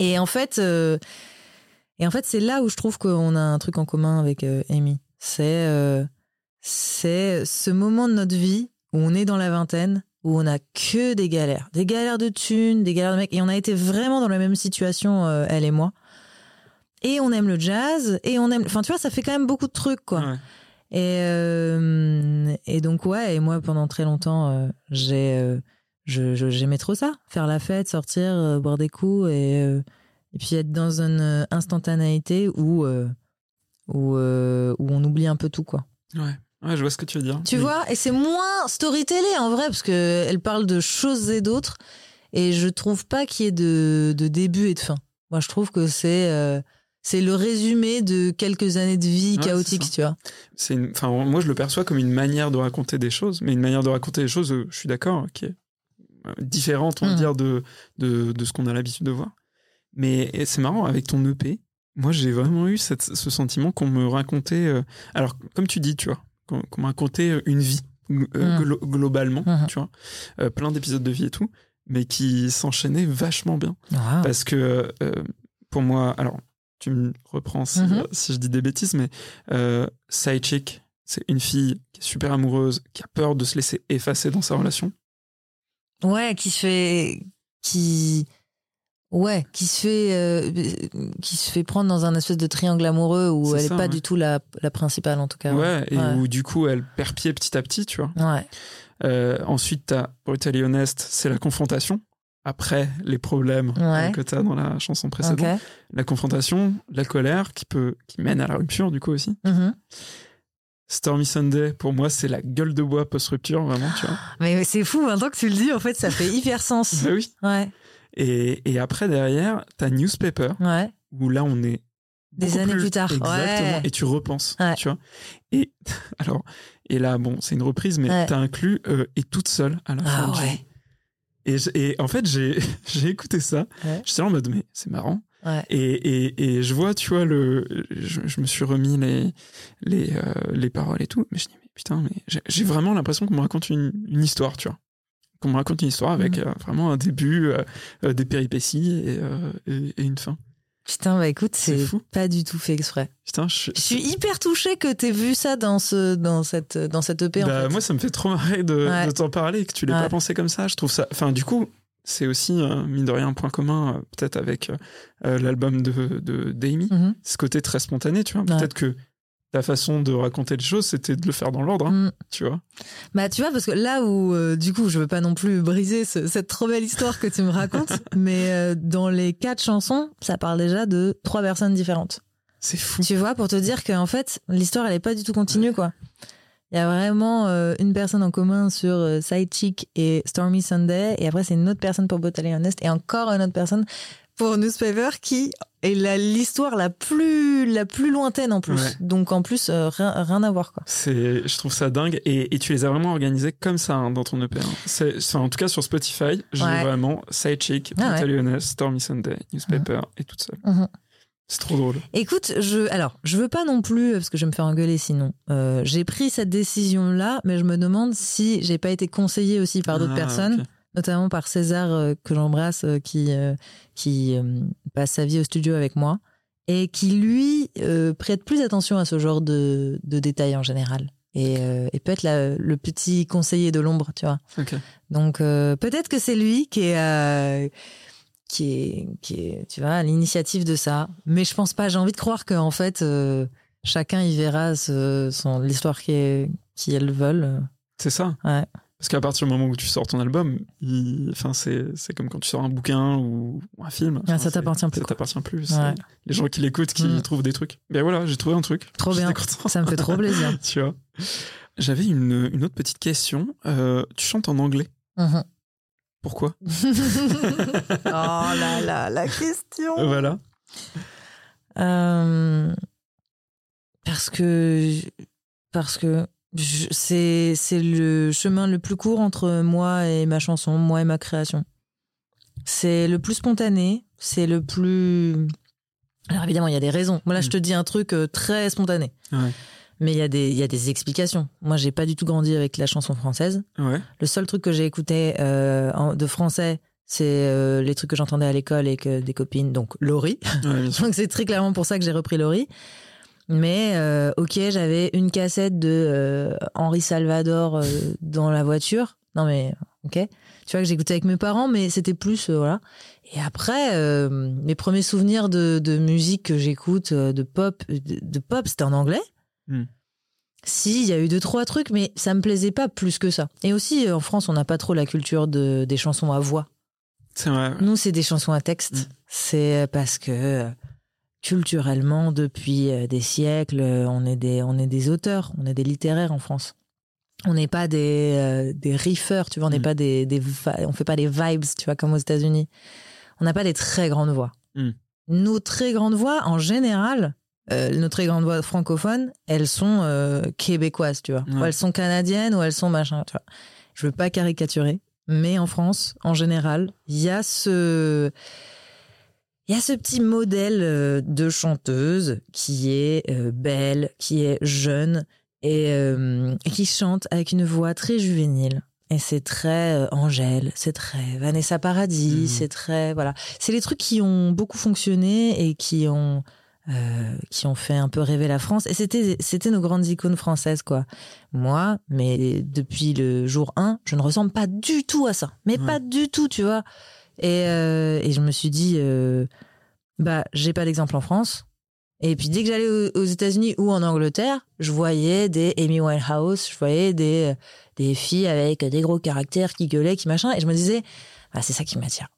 Et en fait, et en fait, c'est là où je trouve qu'on a un truc en commun avec Amy. C'est c'est ce moment de notre vie où on est dans la vingtaine, où on a que des galères, des galères de thunes, des galères de mecs, et on a été vraiment dans la même situation, euh, elle et moi. Et on aime le jazz, et on aime, enfin tu vois, ça fait quand même beaucoup de trucs quoi. Ouais. Et, euh, et donc, ouais, et moi, pendant très longtemps, euh, j'ai, j'aimais trop ça. Faire la fête, sortir, boire des coups et, et puis être dans une instantanéité où, où, euh, où on oublie un peu tout, quoi. Ouais. Ouais, je vois ce que tu veux dire. Tu vois, et c'est moins storytellé en vrai, parce qu'elle parle de choses et d'autres, et je trouve pas qu'il y ait de, de début et de fin. Moi, je trouve que c'est. euh, c'est le résumé de quelques années de vie Ouais, ça. tu vois. c'est une- enfin moi je le perçois comme une manière de raconter des choses mais une manière de raconter des choses euh, je suis d'accord qui est euh, différente on va Mhm. dire de, de de ce qu'on a l'habitude de voir mais c'est marrant avec ton EP moi j'ai vraiment eu cette- ce sentiment qu'on me racontait euh, alors comme tu dis tu vois qu'on me racontait euh, une vie euh, glo- globalement Mhm. tu vois euh, plein d'épisodes de vie et tout mais qui s'enchaînaient vachement bien Ah. parce que euh, pour moi, alors tu me reprends si, Mhm. si je dis des bêtises, mais euh, side chick, c'est une fille qui est super amoureuse, qui a peur de se laisser effacer dans sa relation. Ouais, qui se fait, qui, ouais, qui se fait, euh, qui se fait prendre dans un espèce de triangle amoureux où elle est ça, pas ouais. du tout la, la principale en tout cas. Ouais, et Ouais. où du coup elle perd pied petit à petit, tu vois. Ouais. Euh, ensuite, t'as Brutally Honest, c'est la confrontation. Après les problèmes Ouais. que t'as dans la chanson précédente, la confrontation, la colère qui peut, qui mène à la rupture du coup aussi. Mhm. Stormy Sunday, pour moi, c'est la gueule de bois post-rupture, vraiment, tu vois. Mais c'est fou maintenant que tu le dis. En fait, ça fait hyper sens. bah oui. Ouais. Et, et après, derrière, t'as Newspaper, Ouais. où là, on est. Des années plus tard, Exactement. ouais. Et tu repenses, Ouais. tu vois. Et, alors, et là, bon, c'est une reprise, mais t'as inclus euh, Et toute seule à la. Ah ouais. Et, et en fait, j'ai écouté ça. J'étais en mode, mais c'est marrant. Ouais. Et, et, et je vois, tu vois, le, je, je me suis remis les, les, euh, les paroles et tout. Mais je dis, mais putain, mais j'ai- j'ai vraiment l'impression qu'on me raconte une, une histoire, tu vois. Qu'on me raconte une histoire avec Mhm. euh, vraiment un début, euh, euh, des péripéties et, et, et une fin. Putain, bah écoute, C'est pas du tout fait exprès. Putain, je, Je suis hyper touchée que t'aies vu ça dans ce, dans cette, dans cette EP. en Bah, fait. Moi, ça me fait trop marrer de, Ouais. de t'en parler que tu l'aies Ouais. pas pensé comme ça. Je trouve ça. Enfin, du coup, c'est aussi, euh, mine de rien, un point commun, euh, peut-être avec euh, l'album de, de d'Amy. Mhm. Ce côté très spontané, tu vois. Ouais. Peut-être que ta façon de raconter les choses, c'était de le faire dans l'ordre, hein, Mm. tu vois. Bah tu vois parce que là où euh, du coup je veux pas non plus briser ce- cette trop belle histoire que tu me racontes, mais euh, dans les quatre chansons ça parle déjà de trois personnes différentes. C'est fou. Tu vois pour te dire qu'en fait l'histoire elle est pas du tout continue quoi. Il y a vraiment euh, une personne en commun sur Side Chick et Stormy Sunday et après c'est une autre personne pour Brutally Honest et encore une autre personne pour Newspaper qui est l'histoire la plus la plus lointaine en plus. Ouais. Donc en plus euh, rien, rien à voir quoi. C'est, je trouve ça dingue. Et, et tu les as vraiment organisés comme ça hein, dans ton EP. hein. C'est, en tout cas, sur Spotify, j'ai Ouais. vraiment Side Chick, Ah ouais. Stormy Sunday, Newspaper et toute seule. Mhm. C'est trop drôle. Écoute, je, alors, je veux pas non plus, parce que je vais me faire engueuler sinon. Euh, j'ai pris cette décision-là, mais je me demande si j'ai pas été conseillée aussi par d'autres Ah, personnes. Notamment par César, euh, que j'embrasse, euh, qui, euh, qui passe sa vie au studio avec moi, et qui, lui, prête plus attention à ce genre de, de détails en général. Et, euh, et peut être la- le petit conseiller de l'ombre, tu vois. Donc euh, peut-être que c'est lui qui est, euh, qui est, qui est, tu vois, à l'initiative de ça. Mais je pense pas. J'ai envie de croire que en fait, chacun y verra ce- son l'histoire qui est, qui elles veulent. C'est ça. Ouais. Parce qu'à partir du moment où tu sors ton album, il- enfin, c'est comme quand tu sors un bouquin ou un film. Ah, Enfin, ça t'appartient plus, Ça t'appartient plus. Ouais. Les gens qui l'écoutent, qui Mm. trouvent des trucs. Ben voilà, j'ai trouvé un truc. Trop bien. Ça me fait trop plaisir. tu vois. J'avais une, une autre petite question. Euh, tu chantes en anglais? Mhm. Pourquoi? Oh là là, la question. Voilà. Euh, parce que parce que c'est le chemin le plus court entre moi et ma chanson, moi et ma création. C'est le plus spontané, c'est le plus. Alors évidemment, il y a des raisons. Moi là, je te dis un truc euh, très spontané, Ouais. mais il y a des il y a des explications. Moi, j'ai pas du tout grandi avec la chanson française. Ouais. Le seul truc que j'ai écouté euh, en- de français, c'est euh, les trucs que j'entendais à l'école et que des copines, donc Laurie. Ouais. Donc c'est très clairement pour ça que j'ai repris Laurie. Mais euh, ok, j'avais une cassette de euh, Henri Salvador euh, dans la voiture. Non mais ok, tu vois que j'écoutais avec mes parents, mais c'était plus euh, voilà. Et après, euh, mes premiers souvenirs de, de musique que j'écoute, euh, de pop, de, de pop, c'était en anglais. Hmm. Si, il y a eu deux trois trucs, mais ça me plaisait pas plus que ça. Et aussi, en France, on n'a pas trop la culture de, des chansons à voix. C'est vrai. Nous, c'est des chansons à texte. Mm. C'est parce que culturellement, depuis euh, des siècles, euh, on est des, on est des auteurs, on est des littéraires en France. On n'est pas des, euh, des riffeurs, tu vois, on n'est Mm. pas des, des, on fait pas des vibes, tu vois, comme aux États-Unis. On n'a pas des très grandes voix. Mm. Nos très grandes voix, en général, euh, nos très grandes voix francophones, elles sont euh, québécoises, tu vois. Ouais. Ou elles sont canadiennes ou elles sont machin, tu vois. Je veux pas caricaturer, mais en France, en général, il y a ce, il y a ce petit modèle euh, de chanteuse qui est euh, belle, qui est jeune et, euh, qui chante avec une voix très juvénile. Et c'est très Angèle, c'est très Vanessa Paradis, Mhm. c'est très voilà. C'est les trucs qui ont beaucoup fonctionné et qui ont euh, qui ont fait un peu rêver la France. Et c'était c'était nos grandes icônes françaises quoi. Moi, mais depuis le jour 1, je ne ressemble pas du tout à ça. Mais Ouais. pas du tout, tu vois. Et, euh, et je me suis dit, euh, bah, j'ai pas d'exemple en France. Et puis dès que j'allais aux, États-Unis ou en Angleterre, je voyais des Amy Winehouse, je voyais des, des filles avec des gros caractères qui gueulaient, qui machin. Et je me disais, ah, c'est ça qui m'attire.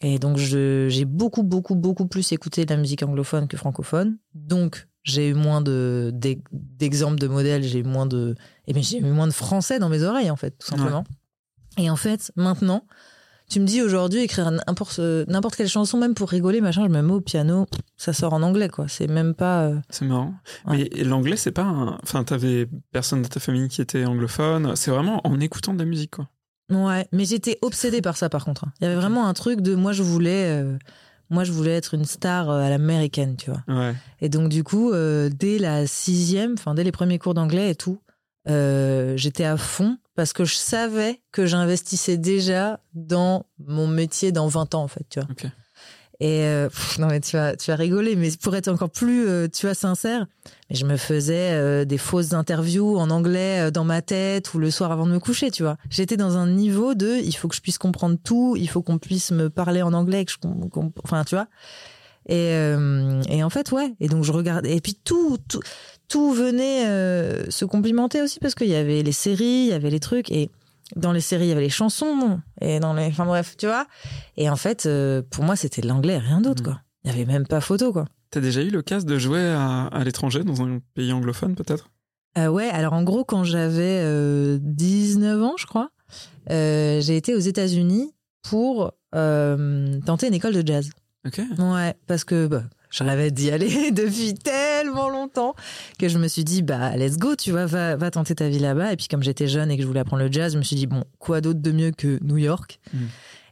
Et donc j'ai beaucoup, beaucoup, beaucoup plus écouté de la musique anglophone que francophone. Donc j'ai eu moins de d'ex- d'exemples de modèles, j'ai eu moins de, et bien j'ai eu moins de français dans mes oreilles en fait, tout simplement. Et en fait, maintenant, tu me dis aujourd'hui écrire n'importe n'importe quelle chanson, même pour rigoler, machin, je me mets au piano, ça sort en anglais, quoi. C'est même pas. euh, C'est marrant. Ouais. Mais l'anglais, c'est pas un... Enfin, t'avais personne dans ta famille qui était anglophone. C'est vraiment en écoutant de la musique, quoi. Ouais, mais j'étais obsédée par ça, par contre. Il y avait vraiment un truc de moi, je voulais, euh, moi, je voulais être une star euh, à l'américaine, tu vois. Ouais. Et donc, du coup, euh, dès la sixième, enfin, dès les premiers cours d'anglais et tout, euh, j'étais à fond parce que je savais que j'investissais déjà dans mon métier dans 20 ans, en fait, tu vois. Ok. Et euh, pff, non mais tu vas tu vas rigoler mais pour être encore plus euh, tu vois sincère je me faisais euh, des fausses interviews en anglais dans ma tête ou le soir avant de me coucher tu vois j'étais dans un niveau de il faut que je puisse comprendre tout il faut qu'on puisse me parler en anglais que je enfin tu vois et et en fait ouais et donc je regardais et puis tout tout tout venait euh, se complimenter aussi parce qu'il y avait les séries il y avait les trucs et dans les séries il y avait les chansons et dans les enfin bref tu vois et en fait, euh, pour moi, c'était l'anglais, rien d'autre, Mhm. quoi. Il n'y avait même pas photo, quoi. T'as déjà eu l'occasion de jouer à, à l'étranger, dans un pays anglophone, peut-être? Euh, ouais, alors en gros, quand j'avais euh, 19 ans, je crois, euh, j'ai été aux États-Unis pour euh, tenter une école de jazz. Ok. Ouais, parce que bah, je rêvais d'y aller depuis tellement longtemps que je me suis dit, bah, let's go, tu vois, va, va tenter ta vie là-bas. Et puis, comme j'étais jeune et que je voulais apprendre le jazz, je me suis dit, bon, quoi d'autre de mieux que New York? Mm.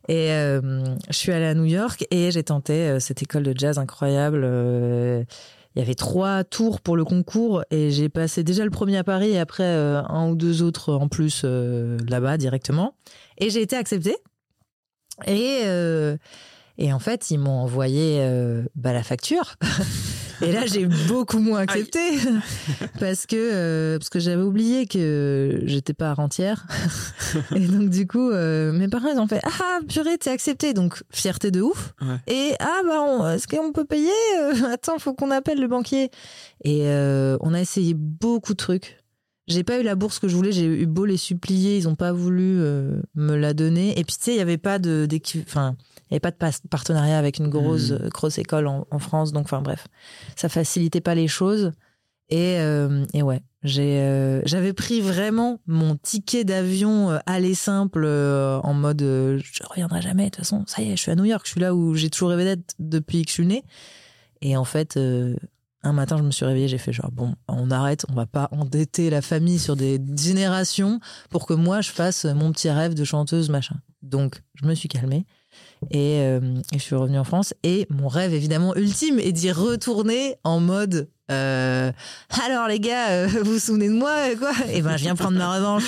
Et euh, je suis allée à New York et j'ai tenté euh, cette école de jazz incroyable. Euh, il y avait trois tours pour le concours et j'ai passé déjà le premier à Paris et après un ou deux autres en plus là-bas directement. Et j'ai été acceptée. Et, euh, et en fait, ils m'ont envoyé euh, bah, la facture. et là, j'ai beaucoup moins accepté parce que euh, parce que j'avais oublié que j'étais pas rentière. et donc du coup, euh, mes parents ils ont fait ah purée t'es accepté donc fierté de ouf. Ouais. Et ah bah est-ce qu'on peut payer Euh, Attends, faut qu'on appelle le banquier. Et euh, on a essayé beaucoup de trucs. J'ai pas eu la bourse que je voulais. J'ai eu beau les supplier, ils ont pas voulu me la donner. Et puis tu sais, il y avait pas de enfin, il y avait pas de partenariat avec une grosse grosse école en, en France. Donc enfin bref, ça facilitait pas les choses. Et, euh, et ouais, j'ai euh, j'avais pris vraiment mon ticket d'avion euh, aller simple euh, en mode je reviendrai jamais. De toute façon, ça y est, je suis à New York. Je suis là où j'ai toujours rêvé d'être depuis que je suis née. Et en fait, un matin, je me suis réveillée, j'ai fait genre bon, on arrête, on va pas endetter la famille sur des générations pour que moi je fasse mon petit rêve de chanteuse machin. Donc, je me suis calmée. Et, euh, et je suis revenue en France. Et mon rêve, évidemment, ultime est d'y retourner en mode euh, Alors, les gars, euh, vous vous souvenez de moi quoi? Et ben, je viens prendre ma revanche.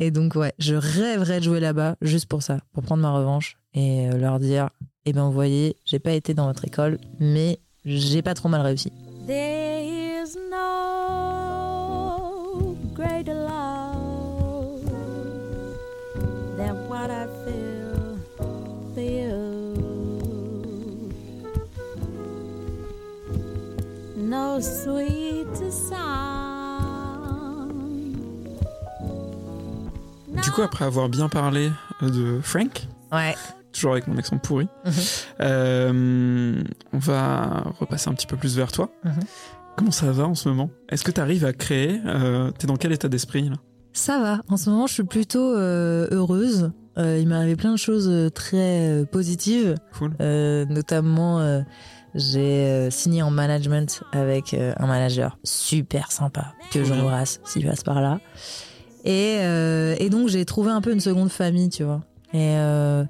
Et donc, ouais, je rêverais de jouer là-bas juste pour ça, pour prendre ma revanche et leur dire Eh ben, vous voyez, j'ai pas été dans votre école, mais j'ai pas trop mal réussi. There is no greater love than what I Du coup, après avoir bien parlé euh, de Frank, Ouais. toujours avec mon accent pourri, Mhm. euh, on va repasser un petit peu plus vers toi. Mhm. Comment ça va en ce moment? Est-ce que tu arrives à créer? Euh, T'es dans quel état d'esprit là? Ça va. En ce moment, je suis plutôt euh, heureuse. Euh, il m'est arrivé plein de choses euh, très euh, positives. Cool. Euh, notamment, euh, j'ai euh, signé en management avec euh, un manager super sympa que j'embrasse s'il passe par là. Et, euh, et donc, j'ai trouvé un peu une seconde famille, tu vois. Et euh,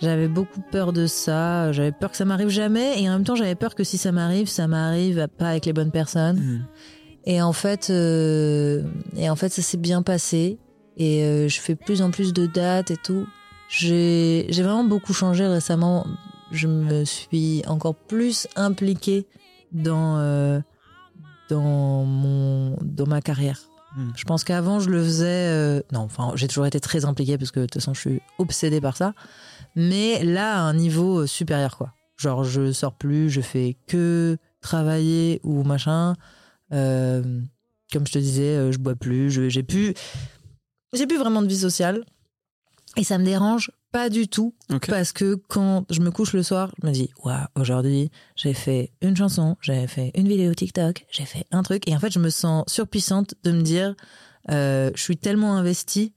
j'avais beaucoup peur de ça. J'avais peur que ça m'arrive jamais. Et en même temps, j'avais peur que si ça m'arrive, ça m'arrive pas avec les bonnes personnes. Hmm. Et en fait, euh, et en fait, ça s'est bien passé. Et euh, je fais plus en plus de dates et tout. J'ai vraiment beaucoup changé récemment. Je me suis encore plus impliquée dans euh, dans mon dans ma carrière. Hmm. Je pense qu'avant je le faisais. euh, non, enfin, j'ai toujours été très impliquée parce que de toute façon, je suis obsédée par ça. Mais là, à un niveau supérieur, quoi. Genre, je sors plus, je fais que travailler ou machin. Euh, comme je te disais, je bois plus, j'ai plus, j'ai plus vraiment de vie sociale. Et ça me dérange pas du tout parce que quand je me couche le soir, je me dis, waouh, aujourd'hui, j'ai fait une chanson, j'ai fait une vidéo TikTok, j'ai fait un truc. Et en fait, je me sens surpuissante de me dire, euh, je suis tellement investie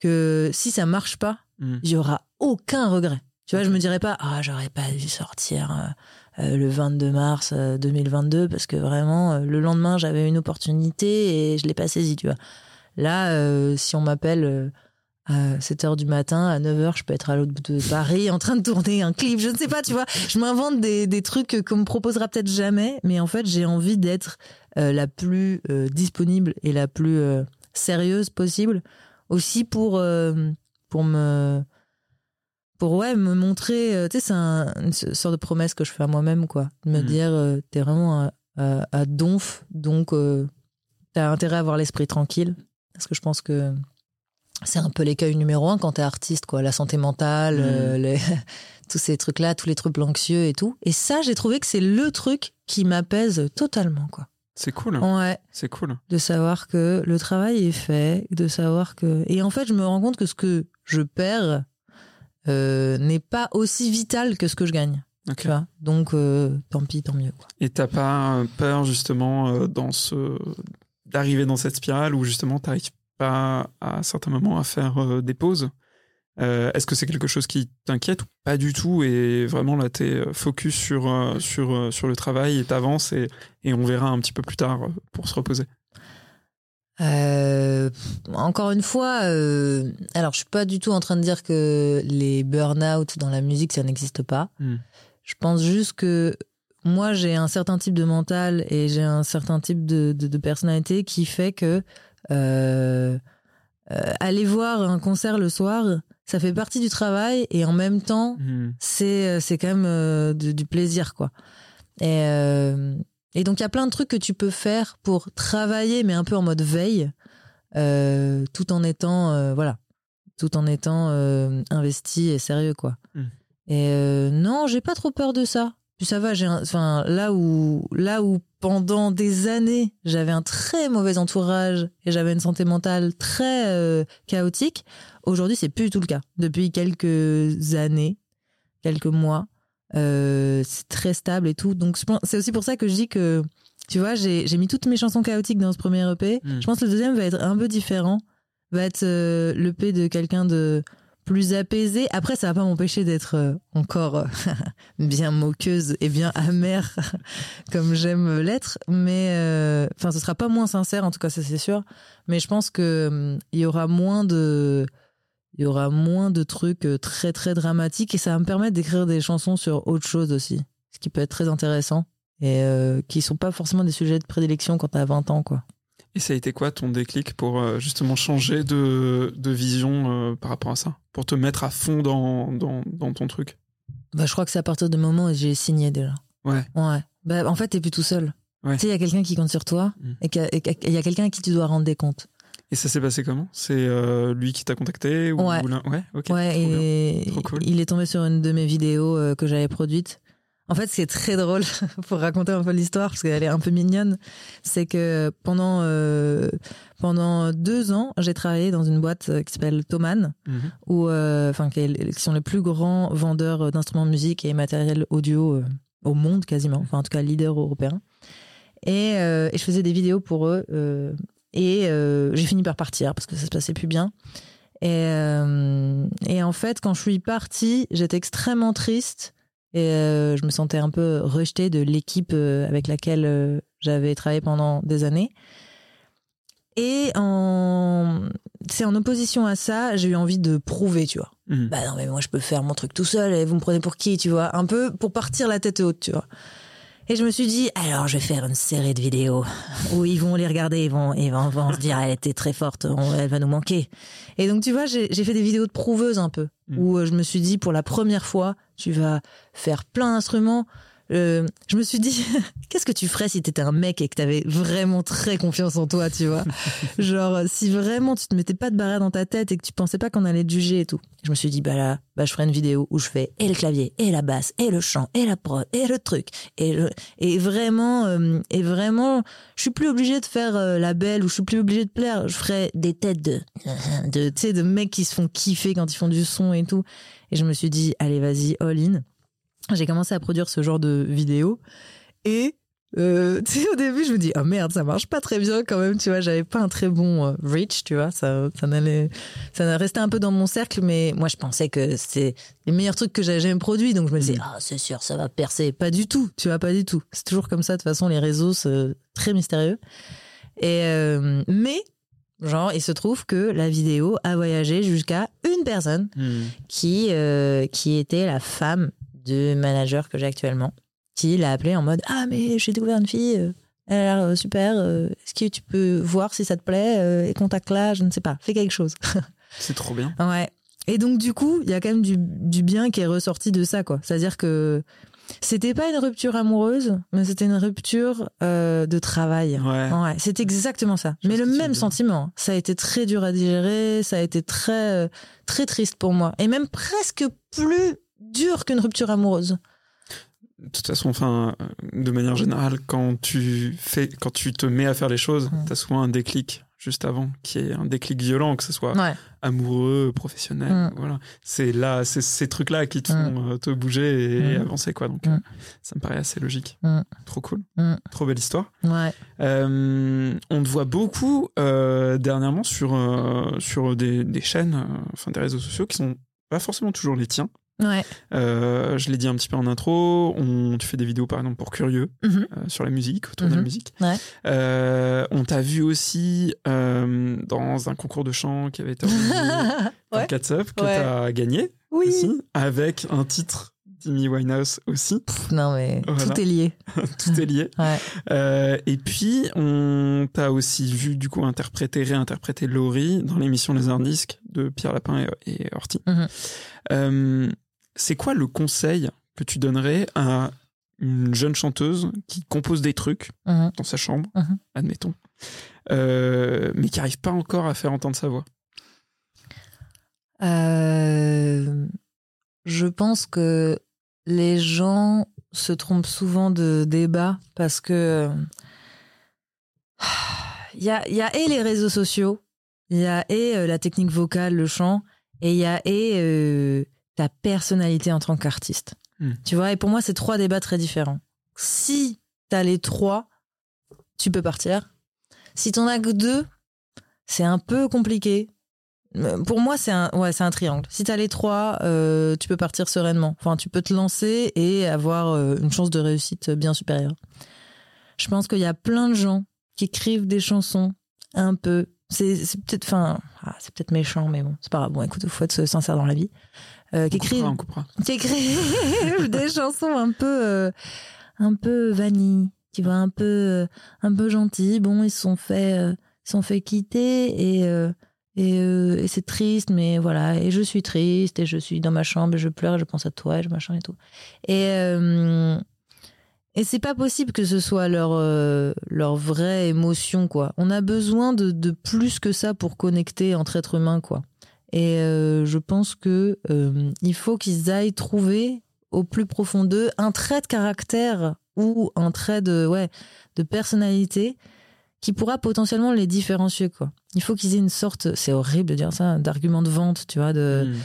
que si ça marche pas, Hmm. il y aura aucun regret. Tu vois, je me dirais pas, ah, j'aurais pas dû sortir euh, euh, le 22 mars euh, 2022 parce que vraiment, euh, le lendemain, j'avais une opportunité et je l'ai pas saisie, tu vois. Là, euh, si on m'appelle euh, à 7 heures du matin, à 9 heures, je peux être à l'autre bout de Paris en train de tourner un clip, je ne sais pas, tu vois. Je m'invente des, des trucs qu'on me proposera peut-être jamais, mais en fait, j'ai envie d'être euh, la plus euh, disponible et la plus euh, sérieuse possible aussi pour, pour me pour ouais me montrer tu sais c'est un- une sorte de promesse que je fais à moi-même quoi de me Mhm. dire t'es vraiment à, à- à donf donc t'as intérêt à avoir l'esprit tranquille parce que je pense que c'est un peu l'écueil numéro un quand t'es artiste quoi la santé mentale Mhm. euh, les- tous ces trucs là tous les trucs anxieux et tout et ça j'ai trouvé que c'est le truc qui m'apaise totalement quoi C'est cool. ouais C'est cool. de savoir que le travail est fait, de savoir que... Et en fait, je me rends compte que ce que je perds euh, n'est pas aussi vital que ce que je gagne. Ok. Tu vois? Donc, euh, tant pis, tant mieux. quoi. Et t'as pas peur justement dans ce d'arriver dans cette spirale où justement t'arrives pas à certains moments à faire euh, des pauses Euh, Est-ce que c'est quelque chose qui t'inquiète ou pas du tout? Et vraiment là t'es euh, focus sur sur sur le travail et t'avances et, et on verra un petit peu plus tard pour se reposer. Euh, encore une fois, euh, alors je suis pas du tout en train de dire que les burn-out dans la musique ça n'existe pas. Hmm. Je pense juste que moi j'ai un certain type de mental et j'ai un certain type de, de, de personnalité qui fait que euh, euh, aller voir un concert le soir, ça fait partie du travail et en même temps c'est euh, c'est quand même euh, du, du plaisir quoi. Et et donc il y a plein de trucs que tu peux faire pour travailler mais un peu en mode veille tout en étant voilà tout en étant investi et sérieux quoi. Mm. Et non, j'ai pas trop peur de ça. Puis ça va, j'ai enfin là où là où pendant des années, j'avais un très mauvais entourage et j'avais une santé mentale très euh, chaotique, aujourd'hui c'est plus du tout le cas. Depuis quelques années, quelques mois, euh, c'est très stable et tout. Donc c'est aussi pour ça que je dis que tu vois, j'ai j'ai mis toutes mes chansons chaotiques dans ce premier EP. Mm. Je pense que le deuxième va être un peu différent. Va être euh, l'EP de quelqu'un de plus apaisé. Après, ça va pas m'empêcher d'être euh, encore euh, bien moqueuse et bien amère comme j'aime l'être. Mais euh, enfin, ce sera pas moins sincère, en tout cas, ça c'est sûr. Mais je pense que hum, il y aura moins de il y aura moins de trucs euh, très très dramatiques et ça va me permettre d'écrire des chansons sur autre chose aussi, ce qui peut être très intéressant et euh, qui sont pas forcément des sujets de prédilection quand t'as 20 ans quoi. Et ça a été quoi ton déclic pour euh, justement changer de, de vision euh, par rapport à ça? Pour te mettre à fond dans, dans, dans ton truc? Bah, je crois que c'est à partir du moment où j'ai signé déjà. Ouais. Ouais. Bah, en fait, t'es plus tout seul. Ouais. Tu sais, il y a quelqu'un qui compte sur toi Mm. et qu'il y a- quelqu'un à qui tu dois rendre des comptes. Et ça s'est passé comment? C'est euh, lui qui t'a contacté ou, Ouais. ou l'un- ouais, ok. ouais, trop bien. et Trop cool. il est tombé sur une de mes vidéos euh, que j'avais produite. En fait, ce qui est très drôle pour raconter un peu l'histoire, parce qu'elle est un peu mignonne, c'est que pendant euh, pendant deux ans, j'ai travaillé dans une boîte euh, qui s'appelle Thomann, Mhm. où, euh, enfin, qui, est- qui sont les plus grands vendeurs d'instruments de musique et matériel audio euh, au monde quasiment, enfin en tout cas leader européen. Et, euh, et je faisais des vidéos pour eux. euh, et euh, j'ai fini par partir parce que ça se passait plus bien. Et, euh, et en fait, quand je suis partie, j'étais extrêmement triste et euh, je me sentais un peu rejetée de l'équipe euh, avec laquelle euh, j'avais travaillé pendant des années. Et en... c'est en opposition à ça, j'ai eu envie de prouver, tu vois. Mhm. Bah non, mais moi je peux faire mon truc tout seul et vous me prenez pour qui, tu vois? Un peu pour partir la tête haute, tu vois. Et je me suis dit, alors je vais faire une série de vidéos où ils vont les regarder, ils vont, ils vont, vont se dire, elle était très forte, on- elle va nous manquer. Et donc, tu vois, j'ai fait des vidéos de prouveuses un peu, Mm. où euh, je me suis dit, pour la première fois, tu vas faire plein d'instruments. Euh, je me suis dit, qu'est-ce que tu ferais si t'étais un mec et que t'avais vraiment très confiance en toi, tu vois Genre, si vraiment tu te mettais pas de barrière dans ta tête et que tu pensais pas qu'on allait te juger et tout. Je me suis dit, bah là, bah je ferai une vidéo où je fais et le clavier, et la basse, et le chant, et la prod, et le truc. Et, le- et vraiment, euh, et vraiment, je suis plus obligée de faire euh, la belle ou je suis plus obligée de plaire. Je ferai des têtes de, de, tu sais, de mecs qui se font kiffer quand ils font du son et tout. Et je me suis dit, allez, vas-y, all in. J'ai commencé à produire ce genre de vidéos et euh, tu sais, au début, je me dis, oh merde, ça marche pas très bien quand même, tu vois, j'avais pas un très bon euh, reach, tu vois, ça, ça n'allait, ça restait un peu dans mon cercle, mais moi, je pensais que c'était les meilleurs trucs que j'avais jamais produits, donc je me disais, ah, c'est sûr, ça va percer. Pas du tout, tu vois, pas du tout. C'est toujours comme ça, de toute façon, les réseaux, c'est très mystérieux. Et, euh, mais, genre, il se trouve que la vidéo a voyagé jusqu'à une personne Mhm. qui, qui était la femme de manager que j'ai actuellement, qui l'a appelé en mode Ah, mais j'ai découvert une fille, euh, elle a l'air euh, super, euh, est-ce que tu peux voir si ça te plaît et contacte-la, je ne sais pas, fais quelque chose. C'est trop bien. ouais. Et donc, du coup, il y a quand même du, du bien qui est ressorti de ça, quoi. C'est-à-dire que c'était pas une rupture amoureuse, mais c'était une rupture euh, de travail. Ouais. Ouais, c'est exactement ça. Je Mais le même sentiment. Ça a été très dur à digérer, ça a été très, très triste pour moi. Et même presque plus dur qu'une rupture amoureuse. De toute façon, enfin, euh, de manière générale, quand tu fais, quand tu te mets à faire les choses, Mm. t'as souvent un déclic juste avant, qui est un déclic violent, que ce soit Ouais. amoureux, professionnel, Mm. voilà. C'est là, c'est ces trucs-là qui te font euh, te bouger et Mm. avancer, quoi. Donc, Mm. euh, ça me paraît assez logique. Mm. Trop cool. Mm. Trop belle histoire. Ouais. Euh, on te voit beaucoup euh, dernièrement sur, euh, sur des, des chaînes, enfin des réseaux sociaux qui sont pas forcément toujours les tiens. Ouais. Euh, je l'ai dit un petit peu en intro. On, tu fais des vidéos par exemple pour Curieux Mhm. euh, sur la musique, autour de la Mhm. musique. Ouais. Euh, on t'a vu aussi dans un concours de chant qui avait été organisé par Ouais. Cats Up, que Ouais. t'as gagné Oui. aussi, avec un titre d'Amy Winehouse aussi. Pff, non, mais Voilà. tout est lié. Tout est lié. Ouais. Euh, et puis, on t'a aussi vu du coup interpréter, réinterpréter Laurie dans l'émission Les Disques de Pierre Lapin et, et Horty. Mhm. Euh, c'est quoi le conseil que tu donnerais à une jeune chanteuse qui compose des trucs Mhm. dans sa chambre, Mhm. admettons, euh, mais qui n'arrive pas encore à faire entendre sa voix? Euh, je pense que les gens se trompent souvent de débat parce que il y a, il y a et les réseaux sociaux, il y a et euh, la technique vocale, le chant, et il y a et euh, ta personnalité en tant qu'artiste. Hmm. Tu vois, et pour moi, c'est trois débats très différents. Si t'as les trois, tu peux partir. Si t'en as que deux, c'est un peu compliqué. Euh, Pour moi, c'est un, ouais, c'est un triangle. Si t'as les trois, euh, tu peux partir sereinement. Enfin, tu peux te lancer et avoir euh, une chance de réussite bien supérieure. Je pense qu'il y a plein de gens qui écrivent des chansons un peu. C'est, c'est peut-être, enfin, ah, c'est peut-être méchant, mais bon, c'est pas grave. Bon, écoute, il faut être sincère dans la vie. Euh, qui écrivent des chansons un peu, euh, un peu vanille, tu vois, un peu, euh, un peu gentil. Bon, ils se sont fait, euh, ils sont fait quitter et euh, et, et c'est triste, mais voilà. Et je suis triste et je suis dans ma chambre et je pleure et je pense à toi et je machin et tout. Et et c'est pas possible que ce soit leur euh, leur vraie émotion quoi. On a besoin de, de plus que ça pour connecter entre êtres humains quoi. Et euh, je pense que euh, il faut qu'ils aillent trouver au plus profond d'eux un trait de caractère ou un trait de ouais de personnalité qui pourra potentiellement les différencier quoi. Il faut qu'ils aient une sorte, c'est horrible de dire ça, d'argument de vente, tu vois, de Mm.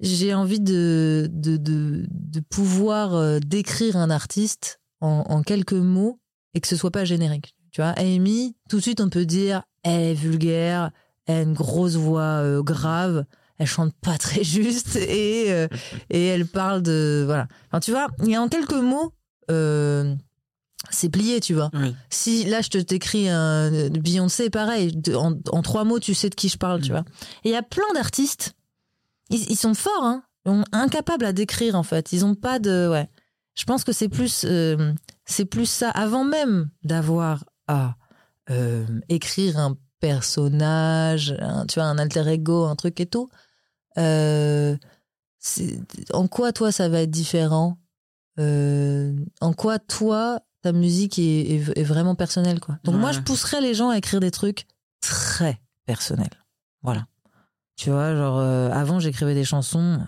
j'ai envie de, de, de, de pouvoir euh, décrire un artiste en, en quelques mots et que ce soit pas générique. Tu vois, Amy, tout de suite, on peut dire, elle est vulgaire, elle a une grosse voix euh, grave, elle chante pas très juste et, euh, et elle parle de. Voilà. Enfin, tu vois, il y a en quelques mots, euh, c'est plié, tu vois. Oui. Si là je te t'écris un Beyoncé, pareil, en, en trois mots tu sais de qui je parle, tu Mm. vois. Et il y a plein d'artistes, ils, ils sont forts, hein, sont incapables à décrire en fait. Ils ont pas de, ouais. Je pense que c'est plus, euh, c'est plus ça. Avant même d'avoir à euh, écrire un personnage, un- tu vois, un alter ego, un truc et tout. euh, en quoi toi ça va être différent? Euh, En quoi toi ta musique est, est- est vraiment personnelle quoi? Donc moi je pousserais les gens à écrire des trucs très personnels. Voilà. Tu vois, genre euh, avant j'écrivais des chansons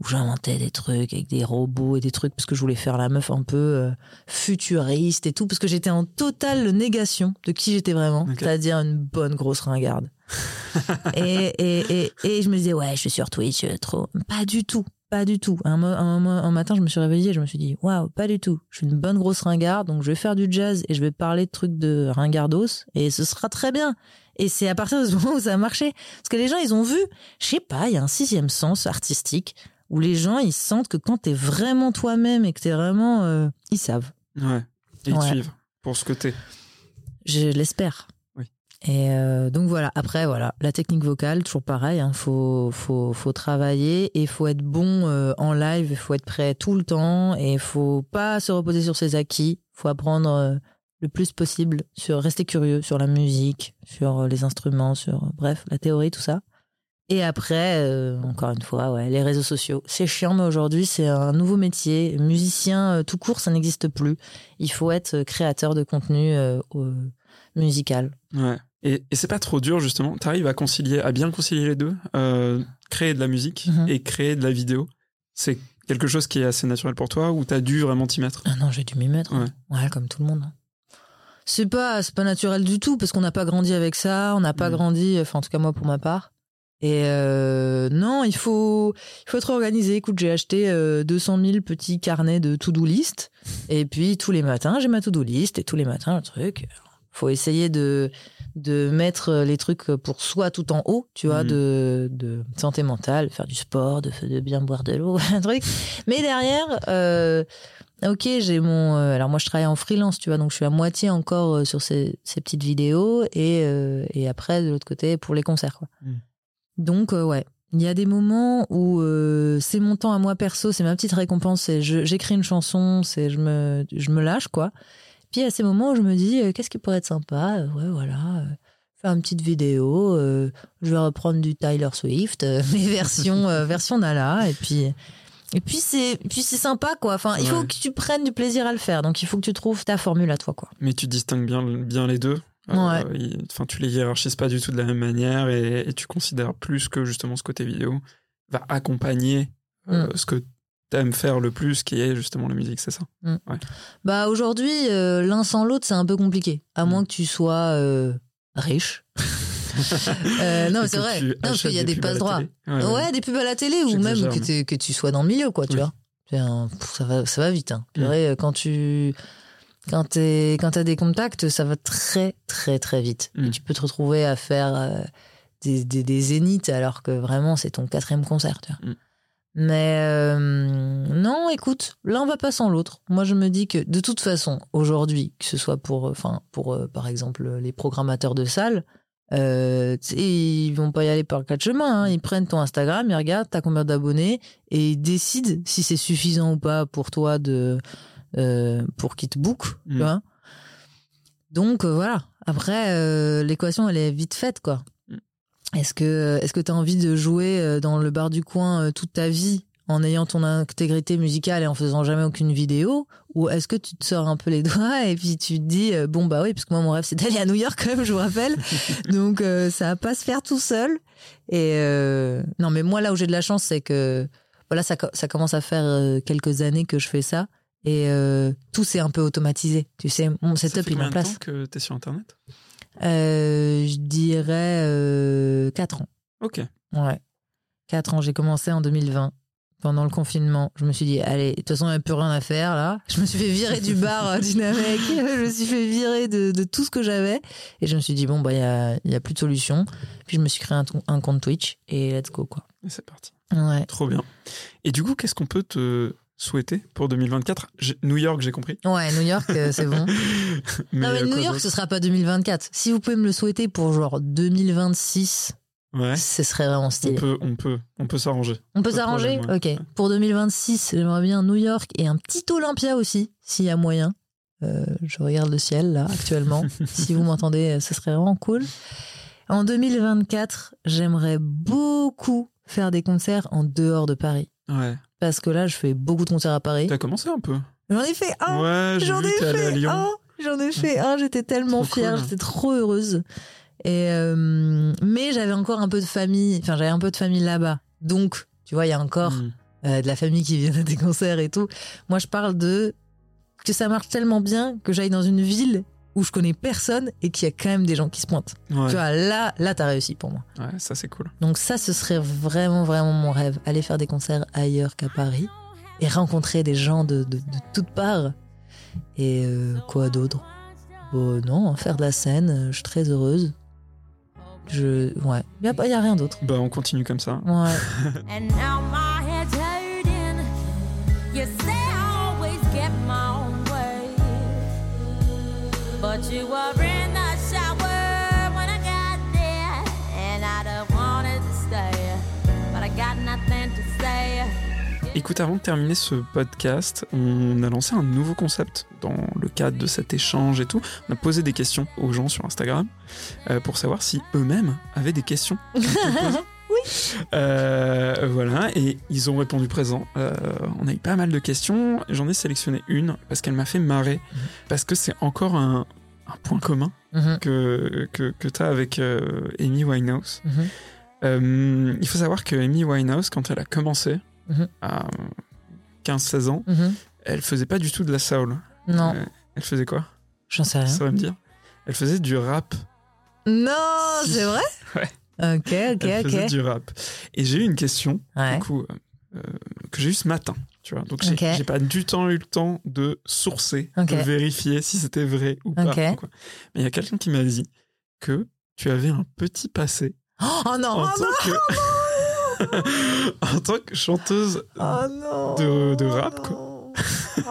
où j'inventais des trucs avec des robots et des trucs parce que je voulais faire la meuf un peu euh, futuriste et tout parce que j'étais en totale négation de qui j'étais vraiment, c'est-à-dire une bonne grosse ringarde. et, et, et, et je me disais ouais, je suis sur Twitch euh, trop. Pas du tout. Pas du tout. Un matin, je me suis réveillée, je me suis dit, waouh, pas du tout. Je suis une bonne grosse ringarde, donc je vais faire du jazz et je vais parler de trucs de ringardos et ce sera très bien. Et c'est à partir de ce moment où ça a marché. Parce que les gens, ils ont vu, je sais pas, il y a un sixième sens artistique où les gens, ils sentent que quand t'es vraiment toi-même et que t'es vraiment. euh, ils savent. Ouais. Et ils te suivent pour ce que t'es. Je l'espère. Oui. Et euh, donc voilà, après, voilà, la technique vocale, toujours pareil, il faut, faut, faut travailler et il faut être bon euh, en live, il faut être prêt tout le temps et il faut pas se reposer sur ses acquis, il faut apprendre le plus possible, sur rester curieux sur la musique, sur les instruments, sur, bref, la théorie, tout ça. Et après, euh, encore une fois, ouais, les réseaux sociaux. C'est chiant, mais aujourd'hui, c'est un nouveau métier. Musicien euh, tout court, ça n'existe plus. Il faut être euh, créateur de contenu euh, musical. Ouais. Et, et c'est pas trop dur justement? T'arrives à concilier, à bien concilier les deux, créer de la musique Mhm. et créer de la vidéo. C'est quelque chose qui est assez naturel pour toi ou t'as dû vraiment t'y mettre? Ah non, j'ai dû m'y mettre. hein. Ouais, comme tout le monde. hein. C'est pas, pas naturel du tout parce qu'on n'a pas grandi avec ça, on n'a pas Mhm. grandi, enfin en tout cas moi pour ma part. Et euh, non, il faut, il faut être organisé. Écoute, j'ai acheté euh, 200 000 petits carnets de to-do list. Et puis tous les matins, j'ai ma to-do list. Et tous les matins, le truc, Faut essayer de, de mettre les trucs pour soi tout en haut, tu vois, Mhm. de, de santé mentale, faire du sport, de, de bien boire de l'eau, un truc. Mais derrière, euh, ok, j'ai mon. euh, alors moi, je travaille en freelance, tu vois, donc je suis à moitié encore euh, sur ces, ces petites vidéos et, euh, et après, de l'autre côté, pour les concerts, quoi. Mhm. Donc, euh, ouais. Il y a des moments où euh, c'est mon temps à moi perso, c'est ma petite récompense, j'écris une chanson, c'est je me, je me lâche, quoi. Puis a ces moments où je me dis, euh, qu'est-ce qui pourrait être sympa Ouais, voilà. faire une petite vidéo, je vais reprendre du Tyler Swift, euh, mais version, version Nala, et puis. Et puis c'est puis c'est sympa quoi. Enfin, il faut que tu prennes du plaisir à le faire. Donc il faut que tu trouves ta formule à toi quoi. Mais tu distingues bien, bien les deux? Ouais. il- Enfin, tu les hiérarchises pas du tout de la même manière et, et tu considères plus que justement ce côté vidéo va accompagner euh, Mm. ce que t'aimes faire le plus, qui est justement la musique, c'est ça. Bah aujourd'hui, euh, l'un sans l'autre, c'est un peu compliqué. À Mm. moins que tu sois euh, riche. Euh, non, c'est vrai. Non, parce qu'il y a des la passe droits. Ouais, des pubs à la télé ou même J'exagère, que, tu sois dans le milieu, quoi, tu vois. Un- ça, va, ça va vite. Hein. Mm. Purée, Quand tu quand quand t'as des contacts, ça va très, très, très vite. Mm. Et tu peux te retrouver à faire euh, des, des, des zéniths alors que vraiment c'est ton quatrième concert. Tu vois. Mm. Mais euh, non, écoute, l'un va pas sans l'autre. Moi, je me dis que de toute façon, aujourd'hui, que ce soit pour, enfin, pour euh, par exemple les programmateurs de salles, euh, tu ils vont pas y aller par quatre chemins. hein. Ils prennent ton Instagram, ils regardent t'as combien d'abonnés et ils décident si c'est suffisant ou pas pour toi de euh, pour qu'ils te book. Mm. Tu vois Donc euh, voilà. Après, euh, l'équation elle est vite faite quoi. Mm. Est-ce que est-ce que t'as envie de jouer euh, dans le bar du coin euh, toute ta vie en ayant ton intégrité musicale et en faisant jamais aucune vidéo? Ou est-ce que tu te sors un peu les doigts et puis tu te dis euh, bon bah oui parce que moi mon rêve c'est d'aller à New York quand même je vous rappelle donc euh, ça va pas se faire tout seul et euh, non mais moi là où j'ai de la chance c'est que voilà ça, ça commence à faire euh, quelques années que je fais ça et euh, tout s'est un peu automatisé tu sais mon Ça setup fait il est combien en de place temps que t'es sur Internet? Euh, je dirais euh, 4 ans Ok. Ouais. 4 ans, j'ai commencé en 2020. Pendant le confinement, je me suis dit, allez, de toute façon, il n'y a plus rien à faire là. Je me suis fait virer du bar euh, Dynamec. Je me suis fait virer de, de tout ce que j'avais. Et je me suis dit, bon, bah, il n'y a, y a plus de solution. Puis je me suis créé un compte Twitch et let's go, quoi. Et c'est parti. Ouais. Trop bien. Et du coup, qu'est-ce qu'on peut te souhaiter pour 2024 J'ai- New York, j'ai compris. Ouais, New York, euh, c'est bon. non, mais euh, New York, ce sera pas 2024. Si vous pouvez me le souhaiter pour genre 2026, Ouais. ce serait vraiment On stylé. peut, on peut, on peut s'arranger. On peut s'arranger problème, ouais. Ok. Pour 2026, j'aimerais bien New York et un petit Olympia aussi, s'il y a moyen. Euh, je regarde le ciel là actuellement. si vous m'entendez, ce serait vraiment cool. En 2024, j'aimerais beaucoup faire des concerts en dehors de Paris. Ouais. Parce que là, je fais beaucoup de concerts à Paris. T'as commencé un peu. J'en ai fait un ouais, J'en ai fait un J'en ai fait un, j'étais tellement Trop fière, cool. j'étais trop heureuse. Et euh, mais j'avais encore un peu de famille, enfin j'avais un peu de famille là-bas. Donc, tu vois, il y a encore Mm. euh, de la famille qui vient à des concerts et tout. Moi, je parle de que ça marche tellement bien que j'aille dans une ville où je connais personne et qu'il y a quand même des gens qui se pointent. Ouais. Tu vois, là, là, t'as réussi pour moi. Ouais, ça c'est cool. Donc ça, ce serait vraiment, vraiment mon rêve. Aller faire des concerts ailleurs qu'à Paris et rencontrer des gens de, de, de toutes parts. Et euh, quoi d'autre? Bon, non, faire de la scène, euh, je suis très heureuse. Je, ouais, il y, a- y a rien d'autre. Bah, on continue comme ça. Ouais. But you were in the shower when I got there. And I don't wanted to stay. But I got nothing to say. Écoute, avant de terminer ce podcast, on a lancé un nouveau concept dans le cadre de cet échange et tout. On a posé des questions aux gens sur Instagram euh, pour savoir si eux-mêmes avaient des questions. poser. Euh, voilà, et ils ont répondu présent. Euh, on a eu pas mal de questions. J'en ai sélectionné une parce qu'elle m'a fait marrer. Parce que c'est encore un, un point commun Mhm, que, que, que tu as avec euh, Amy Winehouse. mhm. Euh, il faut savoir que Amy Winehouse, quand elle a commencé, Mhm. à 15-16 ans, elle faisait pas du tout de la soul. Non, Euh, elle faisait quoi? J'en sais rien. Ça va me dire. Elle faisait du rap. Non, Si. c'est vrai? Ouais. Ok, ok, Elle faisait ok. du rap. Et j'ai eu une question, Ouais. du coup, que j'ai eue ce matin. Tu vois, donc j'ai pas du tout eu le temps de sourcer, de vérifier si c'était vrai ou pas. Quoi. Mais il y a quelqu'un qui m'a dit que tu avais un petit passé Oh non, en, oh tant que... en tant que chanteuse. Oh non De- de rap, quoi. non.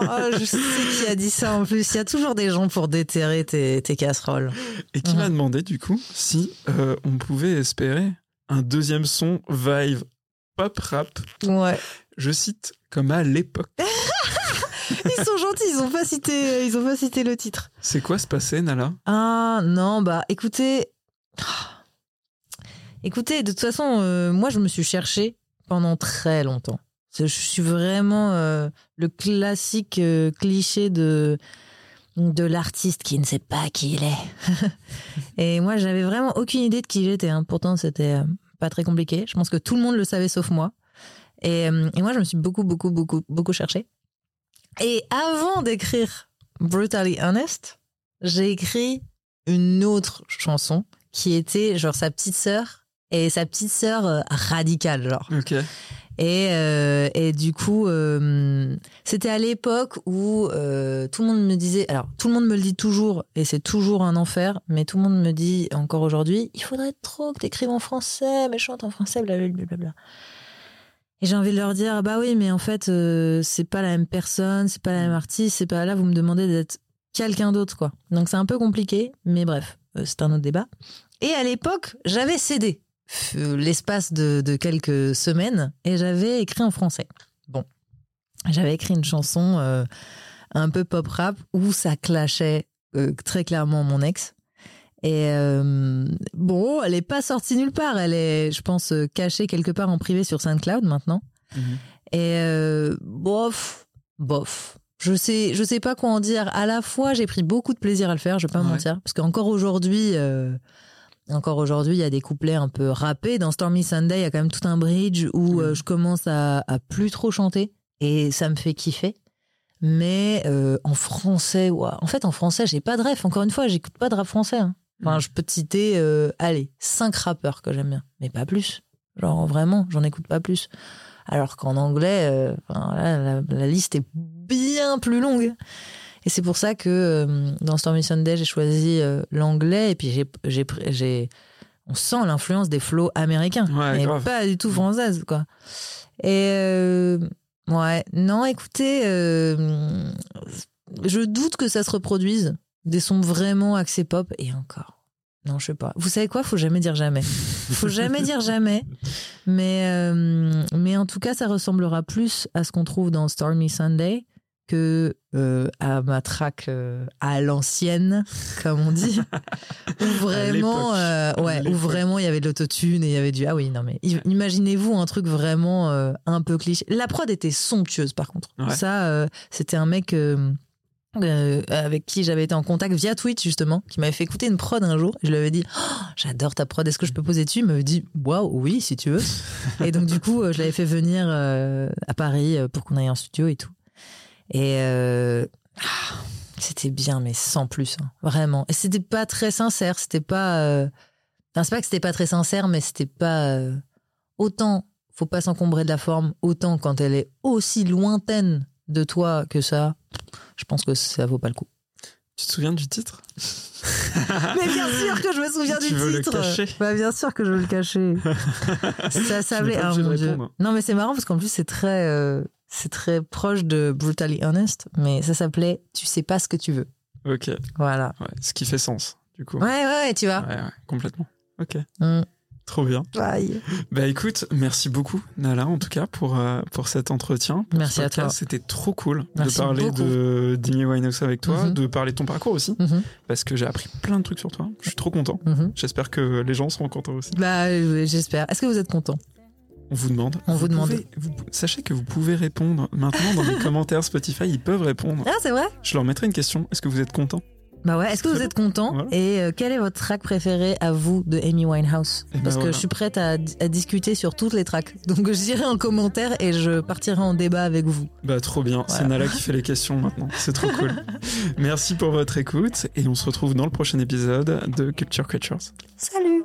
Oh, je sais qui a dit ça en plus. Il y a toujours des gens pour déterrer tes, tes casseroles. Et qui m'a demandé du coup si euh, on pouvait espérer un deuxième son vibe pop rap, Ouais. Je cite, comme à l'époque. Ils sont gentils, ils ont pas cité, ils ont pas cité le titre. C'est quoi ce passé, Nala? Ah non, bah écoutez. Écoutez, de toute façon, euh, moi je me suis cherchée pendant très longtemps. Je suis vraiment euh, le classique euh, cliché de, de l'artiste qui ne sait pas qui il est. Et moi j'avais vraiment aucune idée de qui j'étais. hein. Pourtant c'était pas très compliqué. Je pense que tout le monde le savait sauf moi. Et, euh, et moi je me suis beaucoup, beaucoup, beaucoup, beaucoup cherchée. Et avant d'écrire Brutally Honest, j'ai écrit une autre chanson qui était genre sa petite sœur et sa petite sœur euh, radicale genre. Ok. Et, euh, et du coup, euh, c'était à l'époque où euh, tout le monde me disait, alors tout le monde me le dit toujours, et c'est toujours un enfer, mais tout le monde me dit encore aujourd'hui, il faudrait trop que t'écrives en français, mais chante en français, blablabla. Et j'ai envie de leur dire, bah oui, mais en fait, euh, c'est pas la même personne, c'est pas la même artiste, c'est pas là, vous me demandez d'être quelqu'un d'autre, quoi. Donc c'est un peu compliqué, mais bref, euh, c'est un autre débat. Et à l'époque, j'avais cédé f- l'espace de, quelques semaines et j'avais écrit en français. Bon, j'avais écrit une chanson euh, un peu pop rap où ça clashait euh, très clairement mon ex. Et euh, bon, elle est pas sortie nulle part. Elle est, je pense, euh, cachée quelque part en privé sur SoundCloud maintenant. Mhm. Et euh, bof, bof. Je sais, je sais pas quoi en dire. À la fois, j'ai pris beaucoup de plaisir à le faire. Je vais pas Ouais. mentir, parce qu'encore aujourd'hui, euh, encore aujourd'hui, il y a des couplets un peu rappés. Dans Stormy Sunday, il y a quand même tout un bridge où Mhm. je commence à, à plus trop chanter et ça me fait kiffer. Mais en français, ouah. en fait, en français, j'ai pas de ref. Encore une fois, j'écoute pas de rap français. hein. Enfin, Mhm. je peux te citer, euh, allez, cinq rappeurs que j'aime bien, mais pas plus. Genre vraiment, j'en écoute pas plus. Alors qu'en anglais, euh, enfin, là, la, la liste est bien plus longue. Et c'est pour ça que euh, dans Stormy Sunday, j'ai choisi euh, l'anglais et puis j'ai, j'ai, pr- j'ai, on sent l'influence des flows américains, Ouais, mais grave. pas du tout française, quoi. Et euh, ouais, non, écoutez, euh, je doute que ça se reproduise des sons vraiment axés pop et encore. Non, je sais pas. Vous savez quoi? Faut jamais dire jamais. Faut jamais dire jamais. Mais, euh, mais en tout cas, ça ressemblera plus à ce qu'on trouve dans Stormy Sunday que euh, à ma track euh, à l'ancienne, comme on dit. où vraiment, euh, ouais, où vraiment il y avait de l'autotune et il y avait du. Ah oui, non, mais imaginez-vous un truc vraiment un peu cliché. La prod était somptueuse par contre. Ouais. Ça, c'était un mec. Euh, avec qui j'avais été en contact via Twitch justement, qui m'avait fait écouter une prod un jour. Je lui avais dit Oh, J'adore ta prod, est-ce que je peux poser dessus? Il m'avait dit Waouh, oui, si tu veux. et donc, du coup, euh, je l'avais fait venir euh, à Paris pour qu'on aille en studio et tout. Et euh, ah, c'était bien, mais sans plus, hein, vraiment. Et c'était pas très sincère, c'était pas. Enfin, c'est pas que c'était pas très sincère, mais c'était pas. Autant, faut pas s'encombrer de la forme, autant quand elle est aussi lointaine de toi que ça, je pense que ça vaut pas le coup. Tu te souviens du titre? Mais bien sûr que je me souviens Tu du veux le titre. cacher? Bah, bien sûr que je veux le cacher. ça s'appelait. Ah. Non, mais c'est marrant parce qu'en plus c'est très, euh, c'est très proche de Brutally Honest, mais ça s'appelait Tu sais pas ce que tu veux. Ok, Voilà. ouais, ce qui fait sens, du coup. Ouais, ouais, ouais, tu vois. Ouais, ouais, complètement. Ok, Mm. Trop bien. Aïe. Bah écoute, merci beaucoup Nala en tout cas pour, euh, pour cet entretien. pour Merci ce à toi. C'était trop cool Merci de parler beaucoup. de d'Amy Winehouse avec toi, Mhm. de parler de ton parcours aussi, Mhm, parce que j'ai appris plein de trucs sur toi. Je suis trop content. mhm. J'espère que les gens seront contents aussi. Bah, euh, j'espère. Est-ce que vous êtes content? On vous demande. On vous demande. pouvez- vous- sachez que vous pouvez répondre maintenant dans les commentaires Spotify. Ils peuvent répondre. Ah, c'est vrai? Je leur mettrai une question. Est-ce que vous êtes content? Bah ouais. Est-ce que vous êtes content Voilà. Et euh, quel est votre track préféré à vous de Amy Winehouse Eh ben Parce que voilà. je suis prête à, à discuter sur toutes les tracks. Donc je dirai en commentaire et je partirai en débat avec vous. Bah trop bien. C'est. Nala qui fait les questions maintenant. C'est trop cool. Merci pour votre écoute et on se retrouve dans le prochain épisode de Culture Creatures. Salut